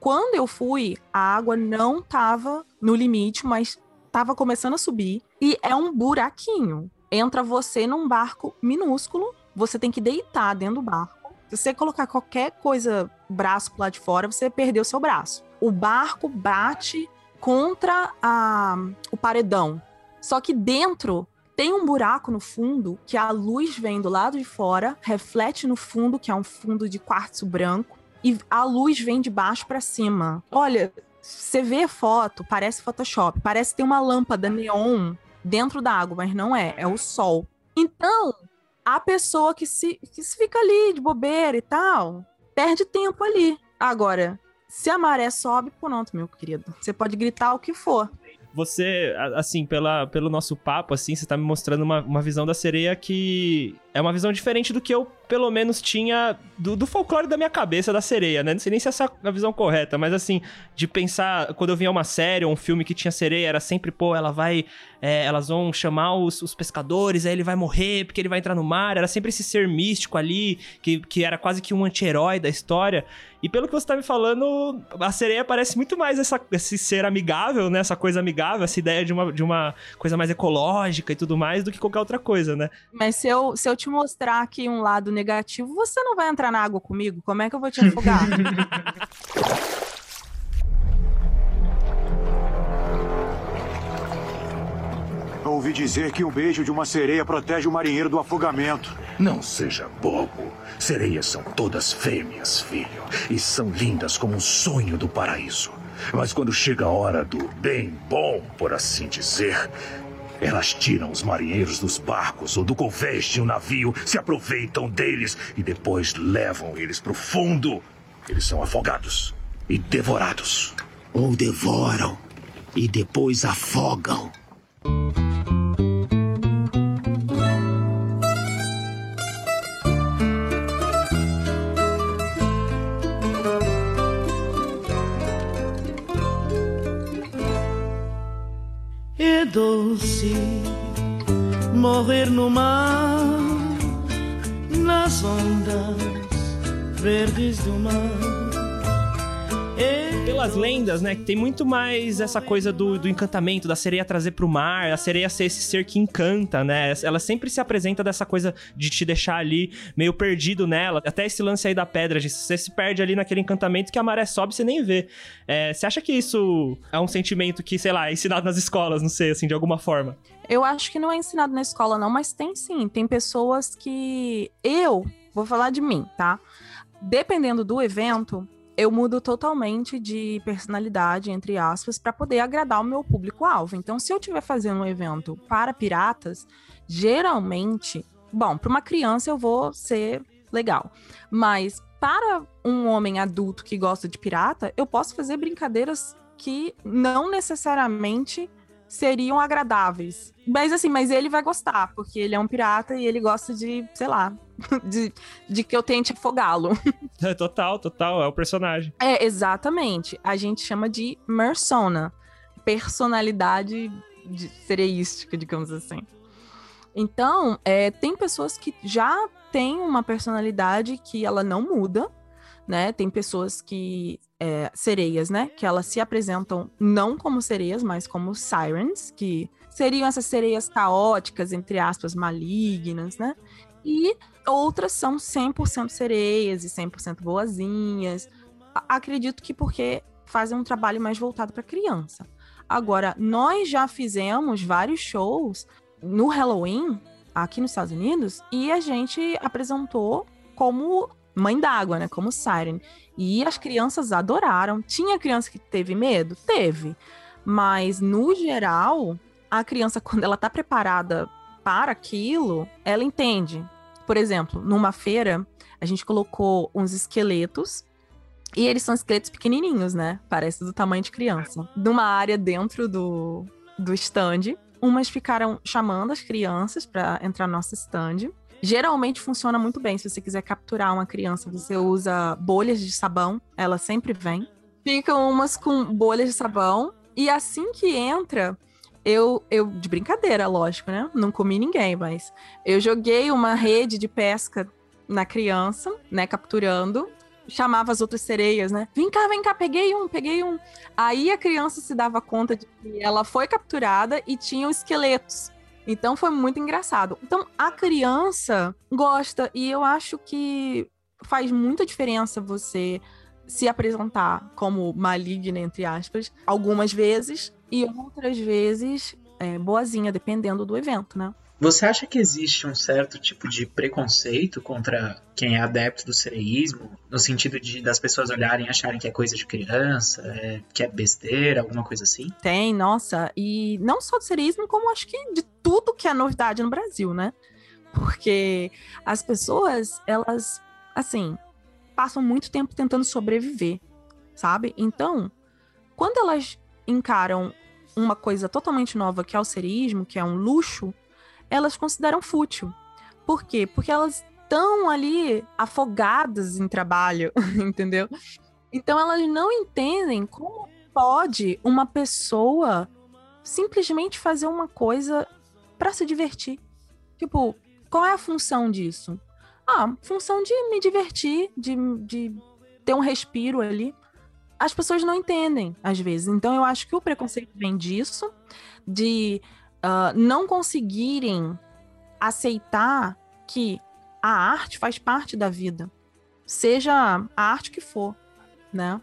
Quando eu fui, a água não estava no limite, mas estava começando a subir e é um buraquinho entra você num barco minúsculo, você tem que deitar dentro do barco. Se você colocar qualquer coisa, braço pro lado de fora, você perdeu seu braço. O barco bate contra a, o paredão. Só que dentro tem um buraco no fundo que a luz vem do lado de fora, reflete no fundo, que é um fundo de quartzo branco, e a luz vem de baixo para cima. Olha, você vê a foto, parece Photoshop, parece ter uma lâmpada neon dentro da água, mas não é, é o sol. Então, a pessoa que se, que se fica ali de bobeira e tal, perde tempo ali. Agora, se a maré sobe, pronto, meu querido. Você pode gritar o que for. Você, assim, pela, pelo nosso papo, assim, você tá me mostrando uma, uma visão da sereia que é uma visão diferente do que eu, pelo menos, tinha do, do, folclore da minha cabeça da sereia, né? Não sei nem se essa é a visão correta, mas assim, de pensar, quando eu via uma série ou um filme que tinha sereia, era sempre, pô, ela vai. É, elas vão chamar os, os, pescadores, aí ele vai morrer porque ele vai entrar no mar. Era sempre esse ser místico ali, que, que era quase que um anti-herói da história. E pelo que você tá me falando, a sereia parece muito mais essa, esse ser amigável, né? Essa coisa amigável, essa ideia de uma, de uma coisa mais ecológica e tudo mais, do que qualquer outra coisa, né? Mas se eu, se eu te mostrar aqui um lado negativo, você não vai entrar na água comigo? Como é que eu vou te afogar? (laughs) Ouvi dizer que um beijo de uma sereia protege o marinheiro do afogamento. Não seja bobo. Sereias são todas fêmeas, filho. E são lindas como um sonho do paraíso. Mas quando chega a hora do bem bom, por assim dizer, elas tiram os marinheiros dos barcos ou do convés de um navio, se aproveitam deles e depois levam eles para o fundo. Eles são afogados e devorados. Ou devoram e depois afogam. Doce morrer no mar, nas ondas verdes do mar pelas lendas, né? Que tem muito mais essa coisa do, do encantamento, da sereia trazer pro mar, a sereia ser esse ser que encanta, né? Ela sempre se apresenta dessa coisa de te deixar ali meio perdido nela. Até esse lance aí da pedra, você se perde ali naquele encantamento que a maré sobe você nem vê. É, você acha que isso é um sentimento que, sei lá, é ensinado nas escolas, não sei, assim, de alguma forma? Eu acho que não é ensinado na escola, não, mas tem sim. Tem pessoas que. Eu, vou falar de mim, tá? Dependendo do evento, eu mudo totalmente de personalidade, entre aspas, para poder agradar o meu público-alvo. Então, se eu estiver fazendo um evento para piratas, geralmente, bom, para uma criança eu vou ser legal, mas para um homem adulto que gosta de pirata, eu posso fazer brincadeiras que não necessariamente seriam agradáveis. Mas assim, mas ele vai gostar, porque ele é um pirata e ele gosta de, sei lá, (laughs) de, de que eu tente afogá-lo. É, total, total, é o personagem. É, exatamente. A gente chama de persona, personalidade de, sereística, digamos assim. Então, é, tem pessoas que já têm uma personalidade que ela não muda, né? Tem pessoas que é, sereias, né? Que elas se apresentam não como sereias, mas como sirens, que seriam essas sereias caóticas, entre aspas, malignas, né? E outras são 100% sereias e 100% boazinhas. Acredito que porque fazem um trabalho mais voltado para criança. Agora, nós já fizemos vários shows no Halloween aqui nos Estados Unidos e a gente apresentou como mãe d'água, né? Como Siren. E as crianças adoraram. Tinha criança que teve medo? Teve. Mas, no geral, a criança, (laughs) quando ela tá preparada para aquilo, ela entende. Por exemplo, numa feira, a gente colocou uns esqueletos e eles são esqueletos pequenininhos, né? Parece do tamanho de criança. Numa área dentro do, do stand. Umas ficaram chamando as crianças para entrar no nosso stand. Geralmente funciona muito bem. Se você quiser capturar uma criança, você usa bolhas de sabão, ela sempre vem. Ficam umas com bolhas de sabão. E assim que entra, eu, eu, de brincadeira, lógico, né? Não comi ninguém, mas eu joguei uma rede de pesca na criança, né? Capturando. Chamava as outras sereias, né? Vem cá, vem cá, peguei um, peguei um. Aí a criança se dava conta de que ela foi capturada e tinham esqueletos. Então foi muito engraçado. Então a criança gosta e eu acho que faz muita diferença você se apresentar como maligna, entre aspas, algumas vezes, e outras vezes é, boazinha, dependendo do evento, né? Você acha que existe um certo tipo de preconceito contra quem é adepto do sereísmo, no sentido de das pessoas olharem e acharem que é coisa de criança, é, que é besteira, alguma coisa assim? Tem, nossa, e não só do sereísmo, como acho que de tudo que é novidade no Brasil, né? Porque as pessoas, elas, assim, passam muito tempo tentando sobreviver, sabe? Então, quando elas encaram uma coisa totalmente nova que é o serismo, que é um luxo, elas consideram fútil. Por quê? Porque elas estão ali afogadas em trabalho, (laughs) entendeu? Então elas não entendem como pode uma pessoa simplesmente fazer uma coisa para se divertir. Tipo, qual é a função disso? Ah, função de me divertir, de, de ter um respiro ali. As pessoas não entendem, às vezes. Então, eu acho que o preconceito vem disso, de uh, não conseguirem aceitar que a arte faz parte da vida, seja a arte que for, né?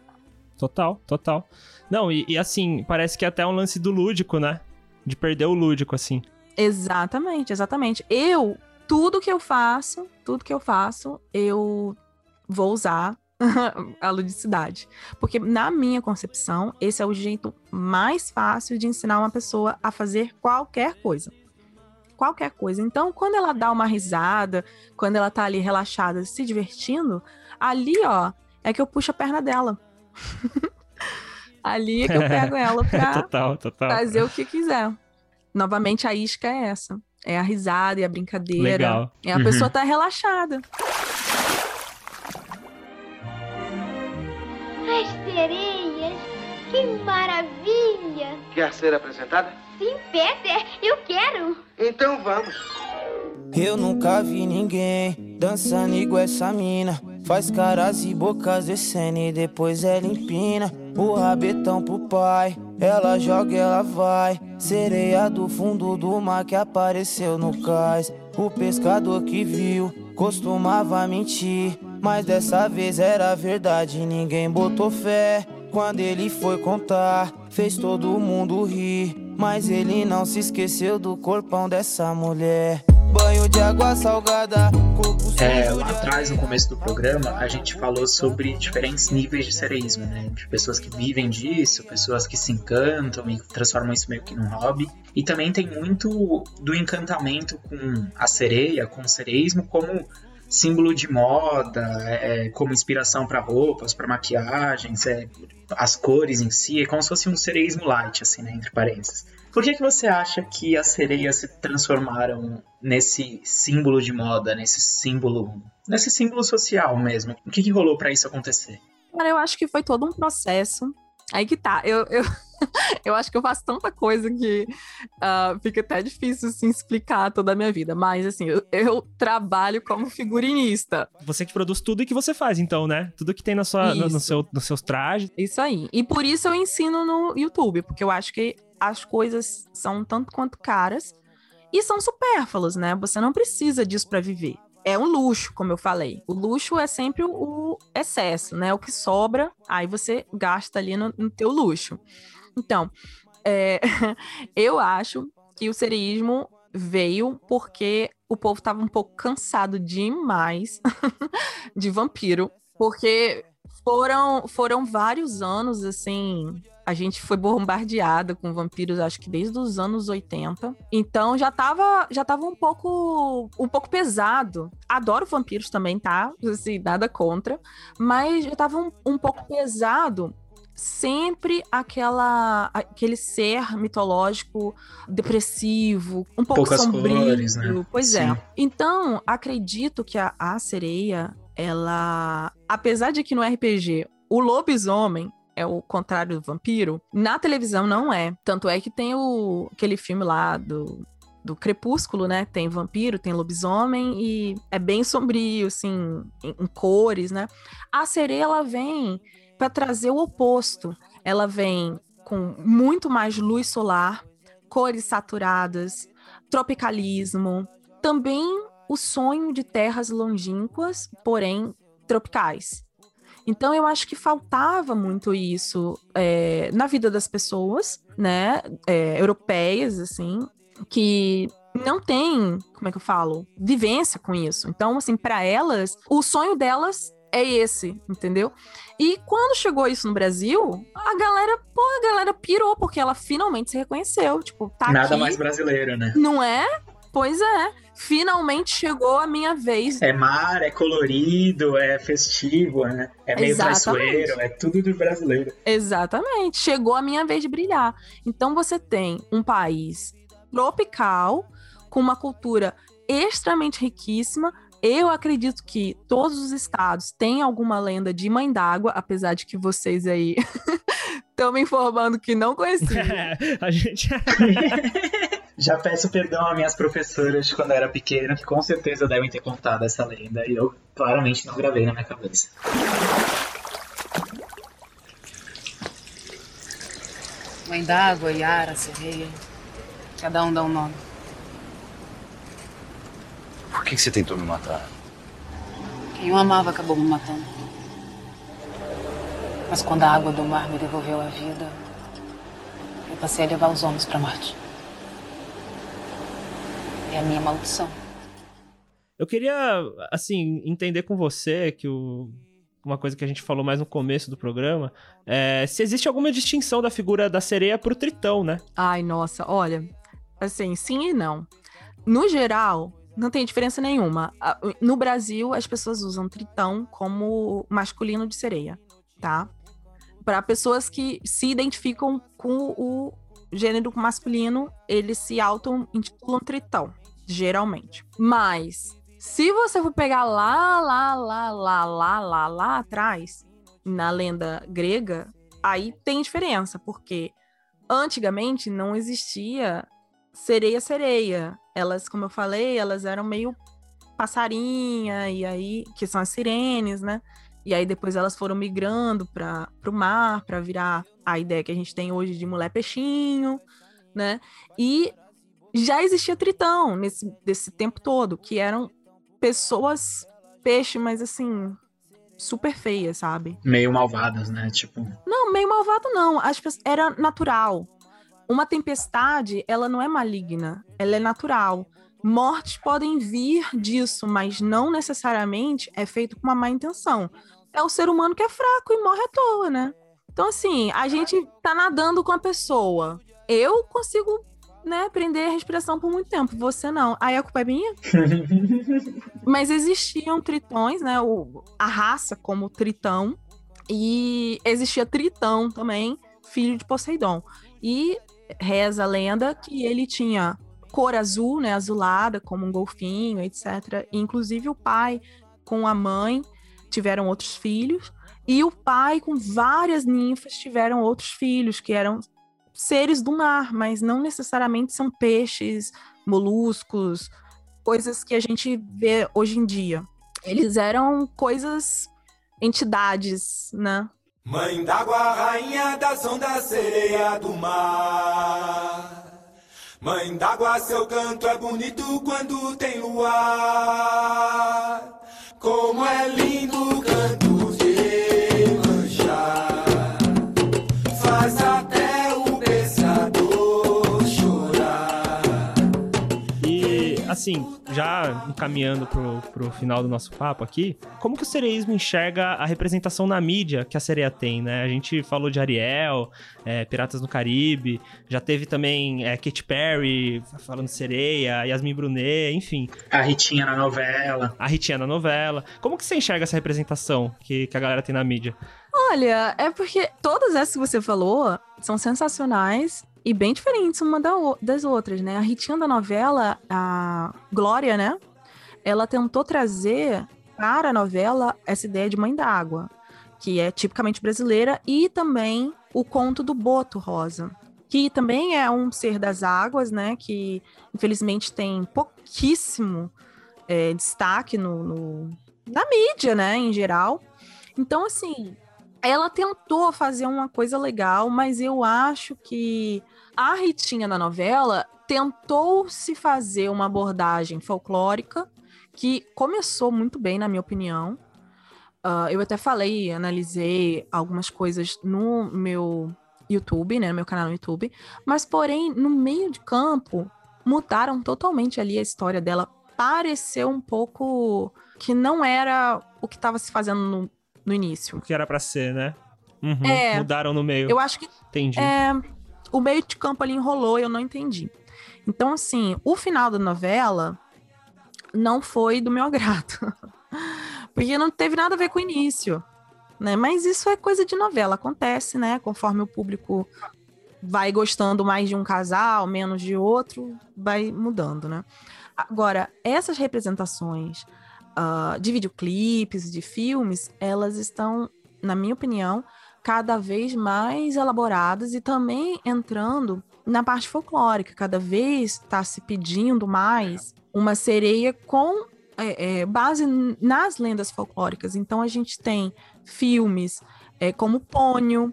Total, total. Não, e, e, assim, parece que é até um lance do lúdico, né? De perder o lúdico, assim. Exatamente, exatamente. Eu, tudo que eu faço, tudo que eu faço, eu vou usar (laughs) a ludicidade. Porque, na minha concepção, esse é o jeito mais fácil de ensinar uma pessoa a fazer qualquer coisa. Qualquer coisa. Então, quando ela dá uma risada, quando ela tá ali relaxada, se divertindo, ali, ó, é que eu puxo a perna dela. (laughs) ali é que eu pego (laughs) ela pra total, total. fazer o que quiser. Novamente, a isca é essa. É a risada e a brincadeira. Legal. É a uhum. pessoa tá relaxada. Que maravilha! Quer ser apresentada? Sim, Peter, eu quero! Então vamos. Eu nunca vi ninguém dançando igual essa mina. Faz caras e bocas descendo e depois ela empina o rabetão pro pai. Ela joga, ela vai. Sereia do fundo do mar que apareceu no cais. O pescador que viu costumava mentir. Mas dessa vez era verdade, ninguém botou fé. Quando ele foi contar, fez todo mundo rir. Mas ele não se esqueceu do corpão dessa mulher. Banho de água salgada, é, lá atrás, no começo do programa, a gente falou sobre diferentes níveis de sereísmo, né? De pessoas que vivem disso, pessoas que se encantam e transformam isso meio que num hobby. E também tem muito do encantamento com a sereia, com o sereísmo, como símbolo de moda, é, é como inspiração para roupas, para maquiagens, é, as cores em si, é como se fosse um sereísmo light, assim, né, entre parênteses. Por que, que você acha que as sereias se transformaram nesse símbolo de moda, nesse símbolo, nesse símbolo social mesmo? O que, que rolou para isso acontecer? Cara, eu acho que foi todo um processo. Aí que tá. Eu, eu, (laughs) eu acho que eu faço tanta coisa que uh, fica até difícil assim, explicar toda a minha vida. Mas, assim, eu, eu, trabalho como figurinista. Você que produz tudo e que você faz, então, né? Tudo que tem na sua, no, no, seu, nos seus trajes. Isso aí. E por isso eu ensino no YouTube, porque eu acho que as coisas são tanto quanto caras e são supérfluas, né? Você não precisa disso para viver. É um luxo, como eu falei. O luxo é sempre o excesso, né? O que sobra, aí você gasta ali no, no teu luxo. Então, é, (laughs) eu acho que o sereísmo veio porque o povo estava um pouco cansado demais (laughs) de vampiro, porque foram, foram vários anos, assim, A gente foi bombardeada com vampiros, acho que desde os anos 80. Então já tava, já tava um pouco um pouco pesado. Adoro vampiros também, tá? Assim, nada contra. Mas já tava um, um pouco pesado sempre aquela aquele ser mitológico depressivo, um pouco Poucas sombrio. cores, né? Pois Sim. é. Então, acredito que a, a sereia, ela, apesar de que no RPG o lobisomem é o contrário do vampiro, na televisão não é. Tanto é que tem o aquele filme lá do do Crepúsculo, né? Tem vampiro, tem lobisomem e é bem sombrio, assim, em, em cores, né? A sereia ela vem para trazer o oposto. Ela vem com muito mais luz solar, cores saturadas, tropicalismo, também o sonho de terras longínquas, porém tropicais. Então eu acho que faltava muito isso é, na vida das pessoas, né, é, europeias, assim, que não tem, como é que eu falo, vivência com isso. Então, assim, para elas, o sonho delas é esse, entendeu? E quando chegou isso no Brasil, a galera, pô, a galera pirou, porque ela finalmente se reconheceu. Tipo, tá Nada aqui. mais brasileiro, né? Não é? Pois é. Finalmente chegou a minha vez. É mar, é colorido, é festivo, né? É meio Exatamente. traiçoeiro, é tudo do brasileiro. Exatamente. Chegou a minha vez de brilhar. Então você tem um país tropical, com uma cultura extremamente riquíssima. Eu acredito que todos os estados têm alguma lenda de mãe d'água, apesar de que vocês aí (laughs) estão me informando que não conheciam. (laughs) a gente. (laughs) Já peço perdão às minhas professoras de quando eu era pequeno, que com certeza devem ter contado essa lenda, e eu claramente não gravei na minha cabeça. Mãe d'água, Yara, sereia. Cada um dá um nome. Por que, que você tentou me matar? Quem eu amava acabou me matando. Mas quando a água do mar me devolveu a vida, eu passei a levar os homens para Marte. É a minha maldição. Eu queria, assim, entender com você que o, uma coisa que a gente falou mais no começo do programa é se existe alguma distinção da figura da sereia pro tritão, né? Ai, nossa, olha, assim, sim e não. No geral, não tem diferença nenhuma. No Brasil, as pessoas usam tritão como masculino de sereia, tá? Para pessoas que se identificam com o gênero masculino, eles se auto-intitulam tritão, geralmente. Mas, se você for pegar lá, lá, lá, lá, lá, lá, lá atrás, na lenda grega, aí tem diferença, porque antigamente não existia sereia-sereia. Elas, como eu falei, elas eram meio passarinha, e aí, que são as sirenes, né? E aí depois elas foram migrando para o mar, para virar a ideia que a gente tem hoje de mulher peixinho, né? E já existia tritão nesse desse tempo todo, que eram pessoas peixe, mas assim, super feias, sabe? Meio malvadas, né? Tipo, Não, meio malvado não. As pessoas, era natural. Uma tempestade, ela não é maligna, ela é natural. Mortes podem vir disso, mas não necessariamente é feito com uma má intenção. É o ser humano que é fraco e morre à toa, né? Então, assim, a gente tá nadando com a pessoa. Eu consigo, né, prender a respiração por muito tempo. Você não. Aí a culpa é minha? (laughs) Mas existiam tritões, né? O, a raça como tritão. E existia Tritão também, filho de Poseidon. E reza a lenda que ele tinha cor azul, né? Azulada, como um golfinho, etc. E, inclusive o pai com a mãe tiveram outros filhos. E o pai com várias ninfas tiveram outros filhos, que eram seres do mar, mas não necessariamente são peixes, moluscos, coisas que a gente vê hoje em dia. Eles eram coisas, entidades, né? Mãe d'água, rainha das ondas, sereia do mar. Mãe d'água, seu canto é bonito quando tem luar. Como é lindo o canto de manjar. Faz até o pensador chorar. E, assim, já encaminhando pro, pro final do nosso papo aqui, como que o sereísmo enxerga a representação na mídia que a sereia tem, né? A gente falou de Ariel, é, Piratas no Caribe, já teve também é, Katy Perry falando de sereia, Yasmin Brunet, enfim. A Ritinha na novela. A Ritinha na novela. Como que você enxerga essa representação que, que a galera tem na mídia? Olha, é porque todas essas que você falou são sensacionais e bem diferentes uma das outras, né? A Ritinha da novela, a Glória, né? Ela tentou trazer para a novela essa ideia de mãe d'água, que é tipicamente brasileira, e também o conto do Boto Rosa, que também é um ser das águas, né? Que infelizmente tem pouquíssimo é, destaque no, no, na mídia, né? Em geral. Então, assim, ela tentou fazer uma coisa legal, mas eu acho que a Ritinha na novela tentou se fazer uma abordagem folclórica que começou muito bem, na minha opinião. Uh, eu até falei, analisei algumas coisas no meu YouTube, né, no meu canal no YouTube, mas porém no meio de campo mudaram totalmente ali a história dela. Pareceu um pouco que não era o que estava se fazendo no no início. O que era para ser, né? Uhum, é, mudaram no meio. Eu acho que. Entendi. É, o meio de campo ali enrolou e eu não entendi. Então, assim, o final da novela não foi do meu (laughs) agrado. Porque não teve nada a ver com o início. Né? Mas isso é coisa de novela, acontece, né? Conforme o público vai gostando mais de um casal, menos de outro, vai mudando, né? Agora, essas representações uh, de videoclipes, de filmes, elas estão, na minha opinião, cada vez mais elaboradas e também entrando na parte folclórica. Cada vez está se pedindo mais uma sereia com é, é, base nas lendas folclóricas. Então a gente tem filmes é, como Pônio,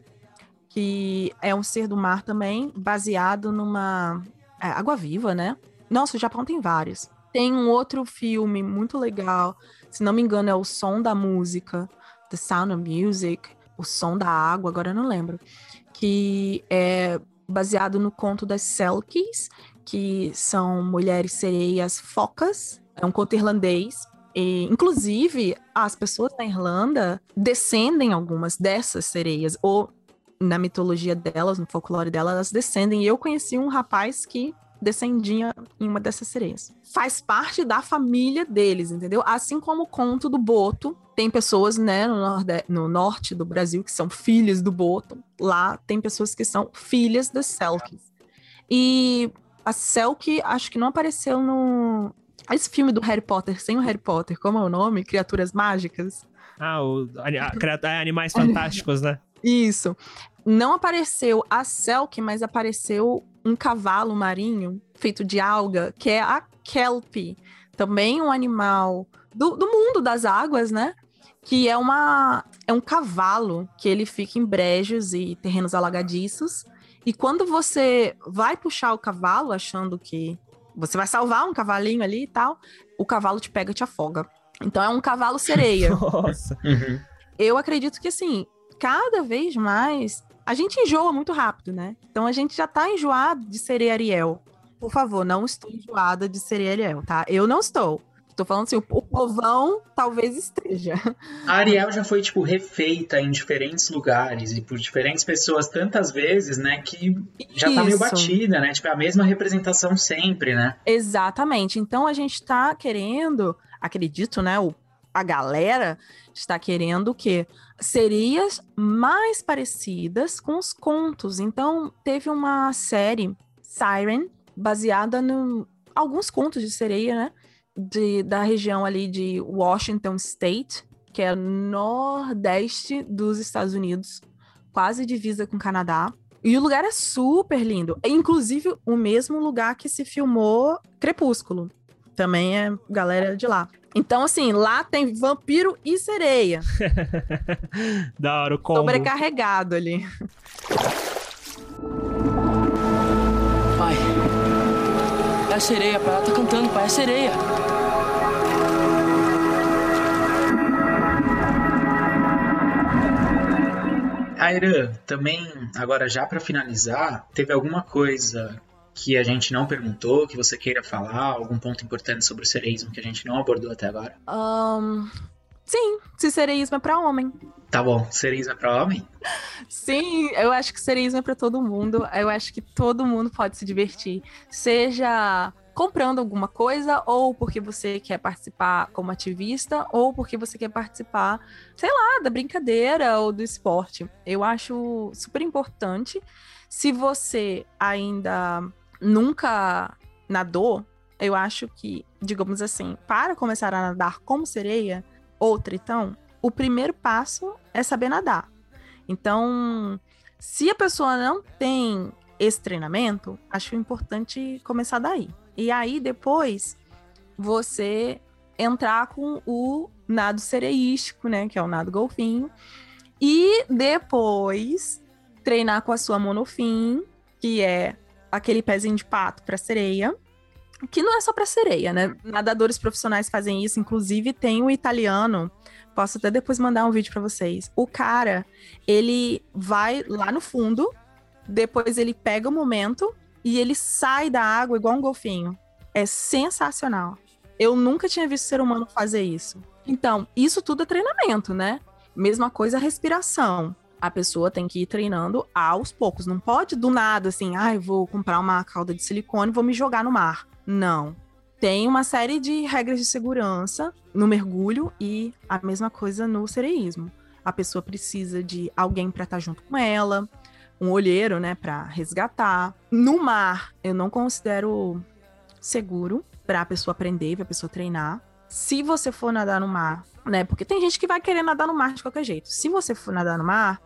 que é um ser do mar também, baseado numa é, água viva, né? Nossa, o Japão tem vários. Tem um outro filme muito legal, se não me engano, é O Som da Música, The Sound of Music, O Som da Água, agora eu não lembro, que é baseado no conto das Selkies, que são mulheres sereias focas, é um conto irlandês. E, inclusive, as pessoas na Irlanda descendem algumas dessas sereias, ou na mitologia delas, no folclore delas, elas descendem. E eu conheci um rapaz que descendia em uma dessas sereias. Faz parte da família deles, entendeu? Assim como o conto do Boto, tem pessoas, né, no, norde no norte do Brasil que são filhas do Boto. Lá tem pessoas que são filhas das Selkies. E a Selkie, acho que não apareceu no esse filme do Harry Potter, sem o Harry Potter, como é o nome? Criaturas Mágicas. Ah, o, Animais Fantásticos, né? (laughs) Isso. Não apareceu a Selkie, mas apareceu um cavalo marinho feito de alga, que é a kelp, também um animal do, do mundo das águas, né? Que é uma é um cavalo que ele fica em brejos e terrenos alagadiços. E quando você vai puxar o cavalo achando que você vai salvar um cavalinho ali e tal, o cavalo te pega e te afoga. Então é um cavalo sereia. (laughs) Nossa. Uhum. Eu acredito que assim, cada vez mais a gente enjoa muito rápido, né? Então a gente já tá enjoado de ser Ariel. Por favor, não estou enjoada de ser Ariel, tá? Eu não estou. Tô falando assim, o povão talvez esteja. A Ariel já foi, tipo, refeita em diferentes lugares e por diferentes pessoas tantas vezes, né? Que já tá meio batida, né? Tipo, é a mesma representação sempre, né? Exatamente. Então a gente tá querendo, acredito, né? O, a galera está querendo o quê? Sereias mais parecidas com os contos. Então, teve uma série, Siren, baseada em alguns contos de sereia, né? De, da região ali de Washington State, que é nordeste dos Estados Unidos, quase divisa com o Canadá. E o lugar é super lindo. É, inclusive, o mesmo lugar que se filmou Crepúsculo. Também é galera de lá. Então, assim, lá tem vampiro e sereia. (laughs) da hora, o combo. Sobrecarregado ali. Pai. É a sereia, pai. Ela tá cantando, pai. É a sereia. Aira, também, agora já para finalizar, teve alguma coisa que a gente não perguntou, que você queira falar, algum ponto importante sobre o sereísmo que a gente não abordou até agora? Um, sim, se sereísmo é para homem. Tá bom, sereísmo é para homem? Sim, eu acho que sereísmo é para todo mundo. Eu acho que todo mundo pode se divertir, seja comprando alguma coisa, ou porque você quer participar como ativista, ou porque você quer participar, sei lá, da brincadeira ou do esporte. Eu acho super importante. Se você ainda nunca nadou, eu acho que, digamos assim, para começar a nadar como sereia ou tritão, o primeiro passo é saber nadar. Então, se a pessoa não tem esse treinamento, acho importante começar daí. E aí, depois, você entrar com o nado sereístico, né? Que é o nado golfinho. E depois treinar com a sua monofim, que é aquele pezinho de pato para sereia, que não é só para sereia, né? Nadadores profissionais fazem isso, inclusive tem o italiano, posso até depois mandar um vídeo para vocês. O cara, ele vai lá no fundo, depois ele pega o momento e ele sai da água igual um golfinho. É sensacional. Eu nunca tinha visto ser humano fazer isso. Então, isso tudo é treinamento, né? Mesma coisa a respiração a pessoa tem que ir treinando aos poucos. Não pode do nada assim, ai, ah, vou comprar uma cauda de silicone e vou me jogar no mar. Não. Tem uma série de regras de segurança no mergulho e a mesma coisa no sereísmo. A pessoa precisa de alguém para estar tá junto com ela, um olheiro, né, para resgatar. No mar, eu não considero seguro para a pessoa aprender, para a pessoa treinar. Se você for nadar no mar, né? Porque tem gente que vai querer nadar no mar de qualquer jeito. Se você for nadar no mar,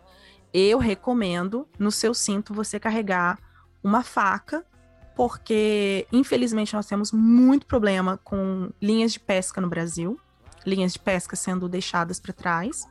eu recomendo no seu cinto você carregar uma faca, porque infelizmente nós temos muito problema com linhas de pesca no Brasil, linhas de pesca sendo deixadas para trás.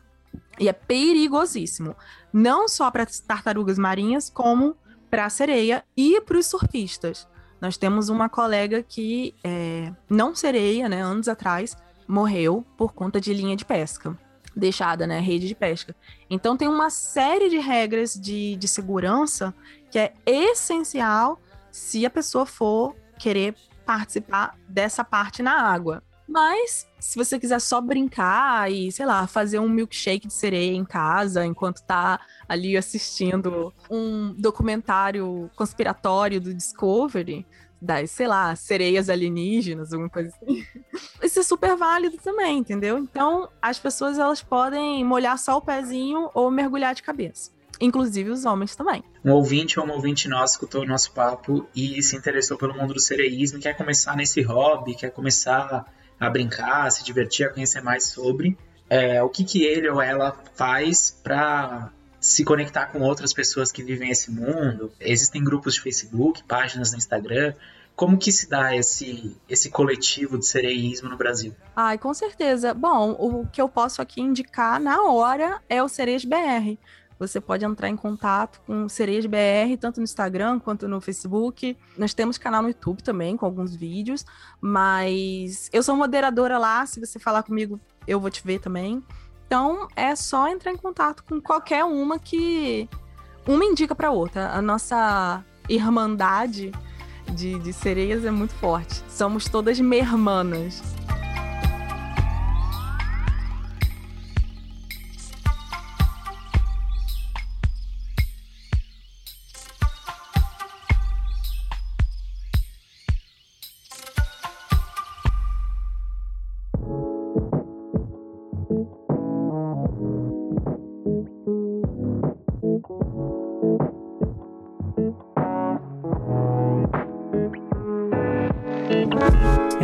E é perigosíssimo, não só para tartarugas marinhas, como para a sereia e para os surfistas. Nós temos uma colega que, é, não sereia, né, anos atrás, morreu por conta de linha de pesca deixada, né? Rede de pesca. Então tem uma série de regras de, de segurança que é essencial se a pessoa for querer participar dessa parte na água. Mas se você quiser só brincar e, sei lá, fazer um milkshake de sereia em casa enquanto tá ali assistindo um documentário conspiratório do Discovery, das, sei lá, sereias alienígenas, alguma coisa assim. (laughs) Isso é super válido também, entendeu? Então, as pessoas elas podem molhar só o pezinho ou mergulhar de cabeça. Inclusive os homens também. Um ouvinte ou uma ouvinte nosso escutou o nosso papo e se interessou pelo mundo do sereísmo, quer começar nesse hobby, quer começar a brincar, a se divertir, a conhecer mais sobre. É, o que, que ele ou ela faz para se conectar com outras pessoas que vivem esse mundo. Existem grupos de Facebook, páginas no Instagram. Como que se dá esse, esse coletivo de sereísmo no Brasil? Ai, com certeza. Bom, o que eu posso aqui indicar na hora é o Sereias BR. Você pode entrar em contato com Sereias BR, tanto no Instagram quanto no Facebook. Nós temos canal no YouTube também, com alguns vídeos. Mas eu sou moderadora lá. Se você falar comigo, eu vou te ver também. Então é só entrar em contato com qualquer uma que uma indica para outra. A nossa irmandade de, de sereias é muito forte. Somos todas mermanas.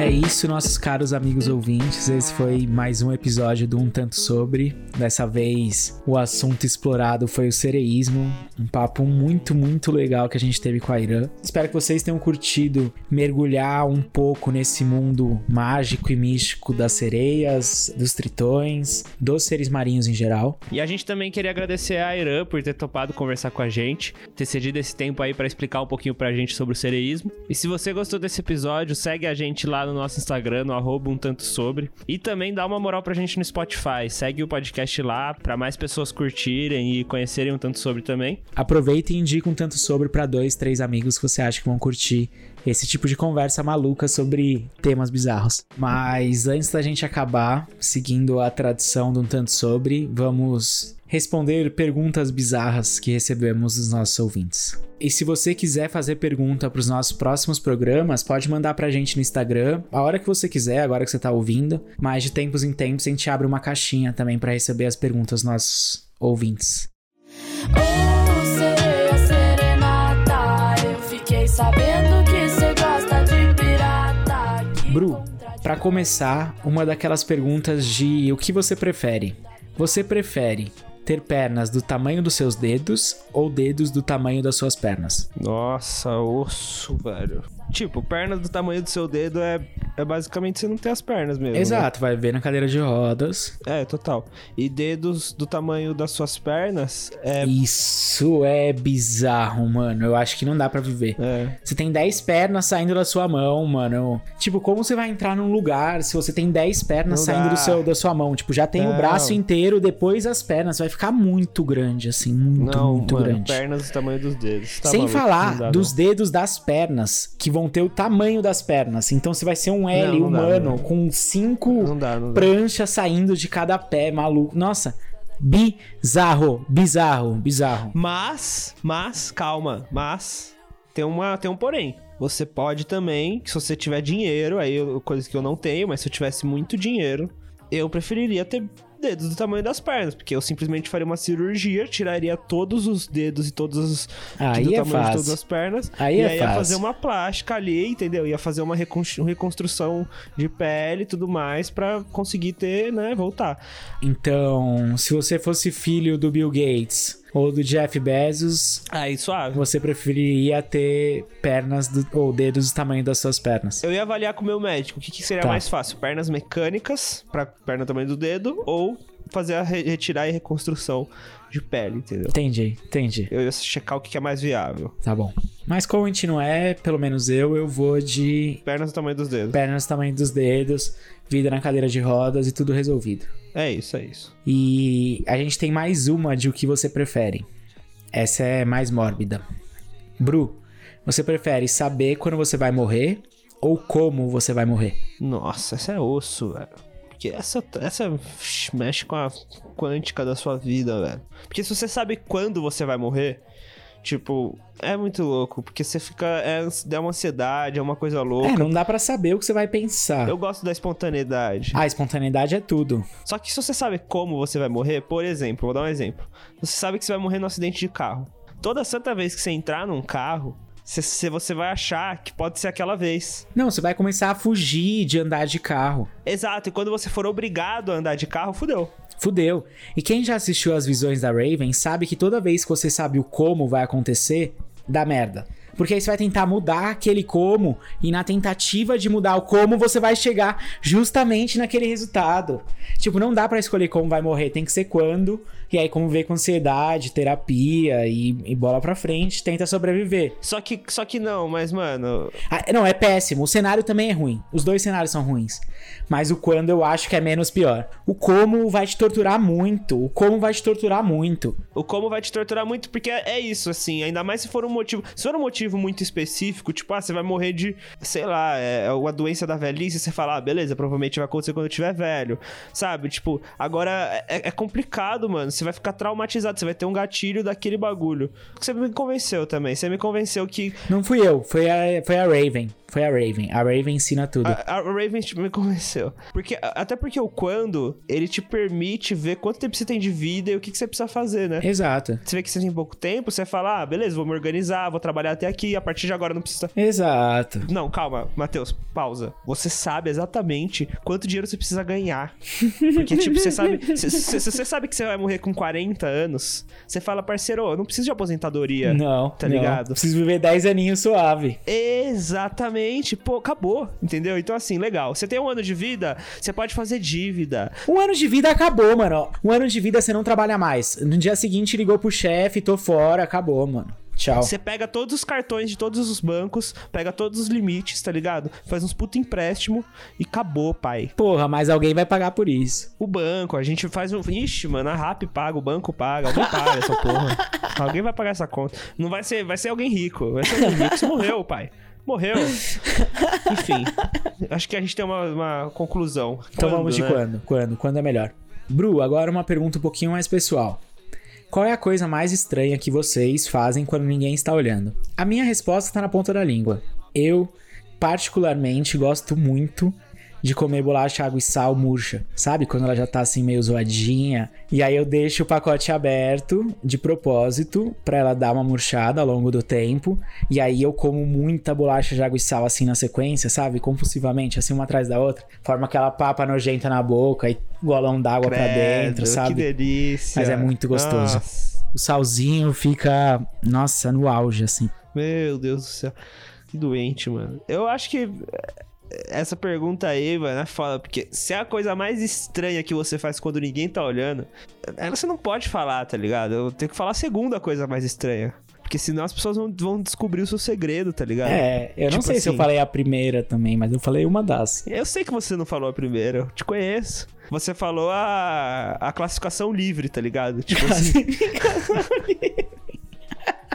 Isso, nossos caros amigos ouvintes. Esse foi mais um episódio do Um Tanto Sobre. Dessa vez, o assunto explorado foi o sereísmo. Um papo muito, muito legal que a gente teve com a Irã. Espero que vocês tenham curtido mergulhar um pouco nesse mundo mágico e místico das sereias, dos tritões, dos seres marinhos em geral. E a gente também queria agradecer a Irã por ter topado conversar com a gente, ter cedido esse tempo aí para explicar um pouquinho pra gente sobre o sereísmo. E se você gostou desse episódio, segue a gente lá no nosso Instagram, no arroba um tanto sobre. E também dá uma moral pra gente no Spotify. Segue o podcast lá pra mais pessoas curtirem e conhecerem um tanto sobre também. Aproveita e indica um tanto sobre pra dois, três amigos que você acha que vão curtir esse tipo de conversa maluca sobre temas bizarros. Mas antes da gente acabar, seguindo a tradição de um tanto sobre, vamos responder perguntas bizarras que recebemos dos nossos ouvintes. E se você quiser fazer pergunta para os nossos próximos programas, pode mandar para a gente no Instagram, a hora que você quiser, agora que você está ouvindo. Mas de tempos em tempos a gente abre uma caixinha também para receber as perguntas dos nossos ouvintes. Bru, para começar, uma daquelas perguntas de o que você prefere? Você prefere ter pernas do tamanho dos seus dedos ou dedos do tamanho das suas pernas? Nossa, osso, velho. Tipo, perna do tamanho do seu dedo é, é basicamente você não ter as pernas mesmo. Exato, né? vai ver na cadeira de rodas. É, total. E dedos do tamanho das suas pernas é. Isso é bizarro, mano. Eu acho que não dá para viver. É. Você tem 10 pernas saindo da sua mão, mano. Tipo, como você vai entrar num lugar se você tem 10 pernas Não saindo dá. do seu, da sua mão? Tipo, já tem o Não. braço inteiro, depois as pernas. Vai ficar muito grande, assim. Muito, não, muito mano, grande. pernas do tamanho dos dedos. Tá Sem maluco, falar dá, dos dedos das pernas, que vão ter o tamanho das pernas. Então você vai ser um L Não, não dá, humano não. com cinco Não dá, dá. pranchas saindo de cada pé, maluco. Nossa, bizarro, bizarro, bizarro. Mas, mas, calma, mas tem uma, tem um porém. Você pode também, se você tiver dinheiro, aí coisa que eu não tenho, mas se eu tivesse muito dinheiro, eu preferiria ter dedos do tamanho das pernas, porque eu simplesmente faria uma cirurgia, tiraria todos os dedos e todos os Aí do é tamanho de fácil. todas as pernas, Aí e é aí ia fácil. fazer uma plástica ali, entendeu? Ia fazer uma recon- reconstrução de pele e tudo mais pra conseguir ter, né, voltar. Então, se você fosse filho do Bill Gates ou do Jeff Bezos, aí suave. Você preferiria ter pernas do- ou dedos do tamanho das suas pernas? Eu ia avaliar com o meu médico o que, que seria Tá. mais fácil: pernas mecânicas, pra perna do tamanho do dedo, ou fazer a re- retirar e reconstrução de pele, entendeu? Entendi, entendi. Eu ia checar o que, que é mais viável. Tá bom. Mas como a gente não é, pelo menos eu, eu vou de Pernas do tamanho dos dedos. pernas do tamanho dos dedos, vida na cadeira de rodas e tudo resolvido. É isso, é isso. E a gente tem mais uma de o que você prefere. Essa é mais mórbida. Bru, você prefere saber quando você vai morrer ou como você vai morrer? Nossa, essa é osso, velho. Porque essa, essa mexe com a quântica da sua vida, velho. Porque se você sabe quando você vai morrer, tipo, é muito louco. Porque você fica. É, é uma ansiedade, é uma coisa louca. É, não dá pra saber o que você vai pensar. Eu gosto da espontaneidade. A espontaneidade é tudo. Só que se você sabe como você vai morrer, por exemplo, vou dar um exemplo. Você sabe que você vai morrer num acidente de carro. Toda santa vez que você entrar num carro, você, você- vai achar que pode ser aquela vez. Não, você vai começar a fugir de andar de carro. Exato, e quando você for obrigado a andar de carro, fudeu. Fudeu. E quem já assistiu as visões da Raven sabe que toda vez que você sabe o como vai acontecer, dá merda. Porque aí você vai tentar mudar aquele como, e na tentativa de mudar o como, você vai chegar justamente naquele resultado. Tipo, não dá pra escolher como vai morrer, tem que ser quando. E aí, como ver com ansiedade, terapia e, e bola pra frente, tenta sobreviver. Só que, só que não, mas, mano. Ah, não, é péssimo. O cenário também é ruim. Os dois cenários são ruins. Mas o quando eu acho que é menos pior. O como vai te torturar muito. O como vai te torturar muito. O como vai te torturar muito, porque é é isso, assim. Ainda mais se for um motivo. Se for um motivo muito específico, tipo, ah, você vai morrer de, sei lá, é uma doença da velhice, você fala, ah, beleza, provavelmente vai acontecer quando eu tiver velho. Sabe? Tipo, agora é, é complicado, mano. Você vai ficar traumatizado, você vai ter um gatilho daquele bagulho. Você me convenceu também. Você me convenceu que. Não fui eu, foi a, foi a Raven. Foi a Raven. A Raven ensina tudo. A, a Raven tipo, me convenceu. Porque, até porque o quando, ele te permite ver quanto tempo você tem de vida e o que, que você precisa fazer, né? Exato. Você vê que você tem pouco tempo, você fala, ah, beleza, vou me organizar, vou trabalhar até aqui, a partir de agora não precisa. Exato. Não, calma, Matheus, pausa. Você sabe exatamente quanto dinheiro você precisa ganhar. Porque, tipo, você sabe. (laughs) Se você sabe que você vai morrer com 40 anos, você fala, parceiro, eu não preciso de aposentadoria. Não, Tá não. ligado? Preciso viver 10 aninhos suave. Exatamente. Pô, acabou. Entendeu? Então, assim, legal. Você tem um ano de vida, você pode fazer dívida. Um ano de vida acabou, mano. Um ano de vida você não trabalha mais. No dia seguinte ligou pro chefe, tô fora, acabou, mano. Tchau. Você pega todos os cartões de todos os bancos, pega todos os limites, tá ligado? Faz uns puta empréstimo e acabou, pai. Porra, mas alguém vai pagar por isso. O banco, a gente faz um. Ixi, mano, a RAP paga, o banco paga, alguém paga essa porra. (laughs) Alguém vai pagar essa conta. Não vai ser, vai ser alguém rico. Vai ser alguém rico. Você morreu, pai. Morreu. (laughs) Enfim. Acho que a gente tem uma, uma conclusão. Então Quando, vamos de né? quando? Quando? Quando é melhor? Bru, agora uma pergunta um pouquinho mais pessoal. Qual é a coisa mais estranha que vocês fazem quando ninguém está olhando? A minha resposta está na ponta da língua. Eu, particularmente, gosto muito de comer bolacha água e sal murcha. Sabe? Quando ela já tá assim meio zoadinha. E aí eu deixo o pacote aberto de propósito pra ela dar uma murchada ao longo do tempo. E aí eu como muita bolacha de água e sal assim na sequência, sabe? Compulsivamente, assim uma atrás da outra. Forma aquela papa nojenta na boca e golão d'água pra Credo, dentro, sabe? Que delícia. Mas é muito gostoso. Nossa. O salzinho fica, nossa, no auge, assim. Meu Deus do céu. Que doente, mano. Eu acho que essa pergunta aí, mano, é foda. Porque se é a coisa mais estranha que você faz quando ninguém tá olhando, ela você não pode falar, tá ligado? Eu tenho que falar a segunda coisa mais estranha. Porque senão as pessoas vão, vão descobrir o seu segredo, tá ligado? É, eu não Tipo sei se eu assim, falei a primeira também, mas eu falei uma das. Eu sei que você não falou a primeira, eu te conheço. Você falou a, a classificação livre, tá ligado? Tipo (laughs) assim.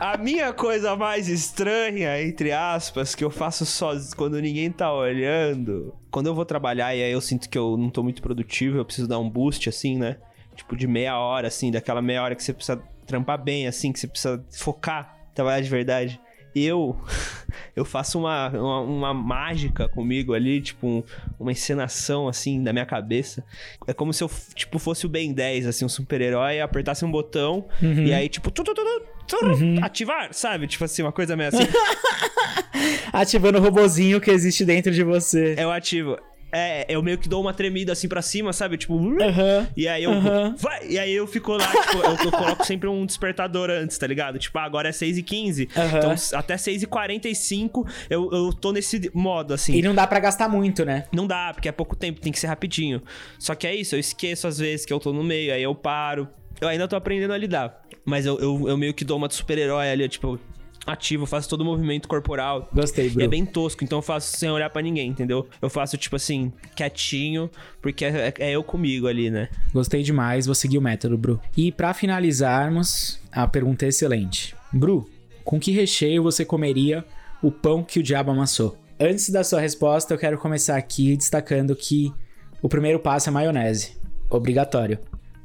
A minha coisa mais estranha, entre aspas, que eu faço sozinho quando ninguém tá olhando. Quando eu vou trabalhar e aí eu sinto que eu não tô muito produtivo, eu preciso dar um boost, assim, né? Tipo, de meia hora, assim, daquela meia hora que você precisa trampar bem, assim, que você precisa focar, trabalhar de verdade. Eu, (laughs) eu faço uma, uma, uma mágica comigo ali, tipo, um- uma encenação, assim, na minha cabeça. É como se eu, tipo, fosse o Ben 10, assim, um super-herói, apertasse um botão Uhum. e aí, tipo, tu, tu, tu, tu, ativar, sabe? Tipo assim, uma coisa meio assim. (laughs) Ativando o robozinho que existe dentro de você. eu ativo. É, eu meio que dou uma tremida assim pra cima, sabe? Tipo, Aham. e aí eu. Aham. Vai! E aí eu fico lá, tipo, eu, eu coloco sempre um despertador antes, tá ligado? Tipo, ah, agora é 6h15. Aham. Então, até 6h45 eu, eu tô nesse modo, assim. E não dá pra gastar muito, né? Não dá, porque é pouco tempo, tem que ser rapidinho. Só que é isso, eu esqueço às vezes que eu tô no meio, aí eu paro. Eu ainda tô aprendendo a lidar. Mas eu, eu, eu meio que dou uma de super-herói ali, eu, tipo, ativo, faço todo o movimento corporal. Gostei, bro. é bem tosco, então eu faço sem olhar pra ninguém, entendeu? Eu faço, tipo assim, quietinho, porque é, é eu comigo ali, né? Gostei demais, vou seguir o método, Bru. E pra finalizarmos, a pergunta é excelente. Bru, com que recheio você comeria o pão que o diabo amassou? Antes da sua resposta, eu quero começar aqui destacando que o primeiro passo é maionese. Obrigatório.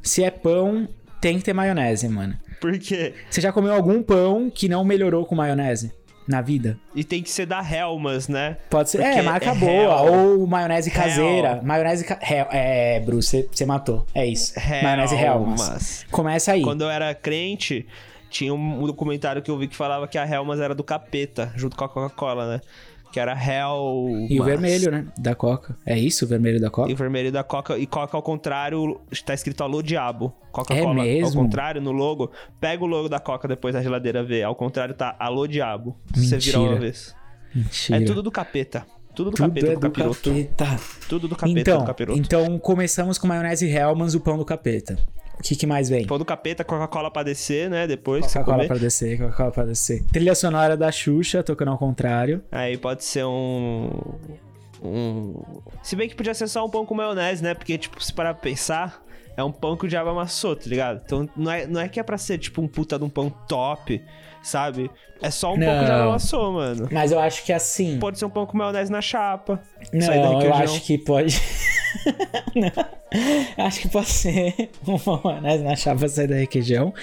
Se é pão, tem que ter maionese, mano. Por quê? Você já comeu algum pão que não melhorou com maionese na vida? E tem que ser da Helmas, né? Pode ser. Porque é, marca é boa. Hell. Ou maionese caseira. Maionese. Ca... Hell. É, Bruce, você- matou. É isso. Maionese Helmas. Helmas. Começa aí. Quando eu era crente, tinha um documentário que eu vi que falava que a Helmas era do capeta, junto com a Coca-Cola, né? Que era Hell. E o vermelho, né? Da Coca. É isso, o vermelho da Coca? E o vermelho da Coca. E Coca ao contrário, tá escrito Alô Diabo. Coca-Cola É mesmo? ao contrário, no logo. Pega o logo da Coca depois da geladeira vê. Ao contrário, tá Alô Diabo. Se Você virar uma Mentira. vez. Mentira. É tudo do capeta. Tudo do Tudo capeta é do do capiroto. capeta. Tudo do capeta então, do capiroto. então, começamos com maionese Hellmann's, o pão do capeta. O que, que mais vem? Pão do capeta, Coca-Cola pra descer, né? Depois Coca-Cola pra descer, Coca-Cola pra descer. Trilha sonora da Xuxa, tocando ao contrário. Aí pode ser um. Um. Se bem que podia ser só um pão com maionese, né? Porque, tipo, se parar pra pensar, é um pão que o diabo amassou, tá ligado? Então não é, não é que é pra ser, tipo, um puta de um pão top, sabe? É só um pão que o diabo Não. amassou, mano. Mas eu acho que assim. Pode ser um pão com maionese na chapa. Não, eu acho que pode. (laughs) Não. (laughs) Acho que pode ser (laughs) uma maionese na chapa sair da requeijão.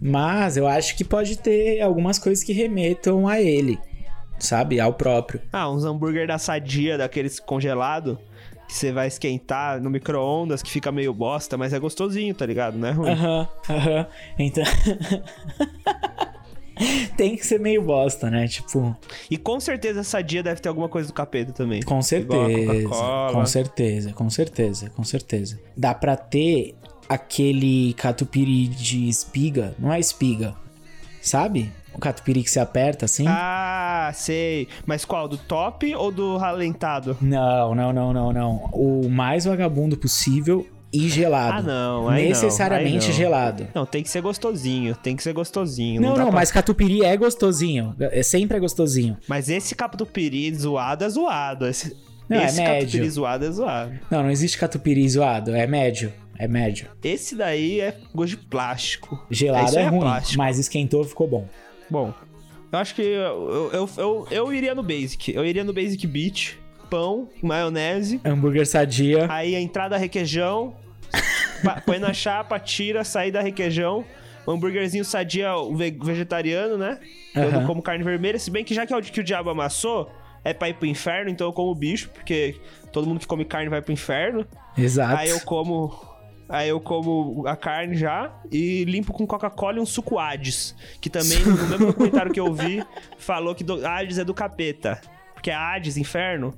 Mas eu acho que pode ter algumas coisas que remetam a ele. Sabe? Ao próprio. Ah, uns hambúrguer da sadia, daqueles congelado. Que você vai esquentar no micro-ondas, que fica meio bosta, mas é gostosinho, tá ligado? Não é ruim. Aham, aham. Então. (laughs) (laughs) Tem que ser meio bosta, né? Tipo. E com certeza a sadia deve ter alguma coisa do capeta também. Com certeza. Com certeza, com certeza, com certeza. Dá pra ter aquele catupiry de espiga. Não é espiga. Sabe? O catupiry que você aperta assim. Ah, sei. Mas qual? Do top ou do ralentado? Não, não, não, não, não. O mais vagabundo possível e gelado. Ah, não. Aí não, Necessariamente aí não. gelado. Não, tem que ser gostosinho. Tem que ser gostosinho. Não, dá não, pra- mas catupiry é gostosinho. É sempre é gostosinho. Mas esse catupiry zoado é zoado. Esse, Não, é esse médio. catupiry zoado é zoado. Não, não existe catupiry zoado. É médio. É médio. Esse daí é gosto de plástico. Gelado é, aí ruim, plástico. mas esquentou ficou bom. Bom, eu acho que eu, eu, eu, eu iria no Basic. Eu iria no Basic Beach. Pão, maionese. Hambúrguer sadia. Aí a entrada requeijão. põe na chapa, tira, saída requeijão. Um hambúrguerzinho sadia ve- vegetariano, né? Eu não como carne vermelha. Se bem que já que é o que o diabo amassou, é pra ir pro inferno, então eu como bicho, porque todo mundo que come carne vai pro inferno. Exato. Aí eu como. Aí eu como a carne já e limpo com Coca-Cola e um suco Hades. Que também, no mesmo documentário que eu vi, falou que do- Hades é do capeta. Porque a Hades, inferno,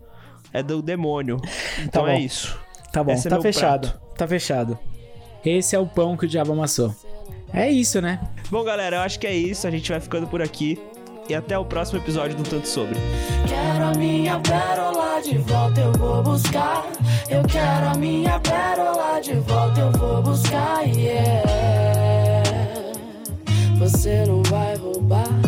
é do demônio. Então tá é isso. Tá bom, Esse é tá é fechado. Prato. Tá fechado. Esse é o pão que o diabo amassou. É isso, né? Bom, galera, eu acho que é isso. A gente vai ficando por aqui. E até o próximo episódio do Tanto Sobre. Quero a minha pérola de volta, eu vou buscar. Eu quero a minha pérola de volta, eu vou buscar. Yeah. Você não vai roubar.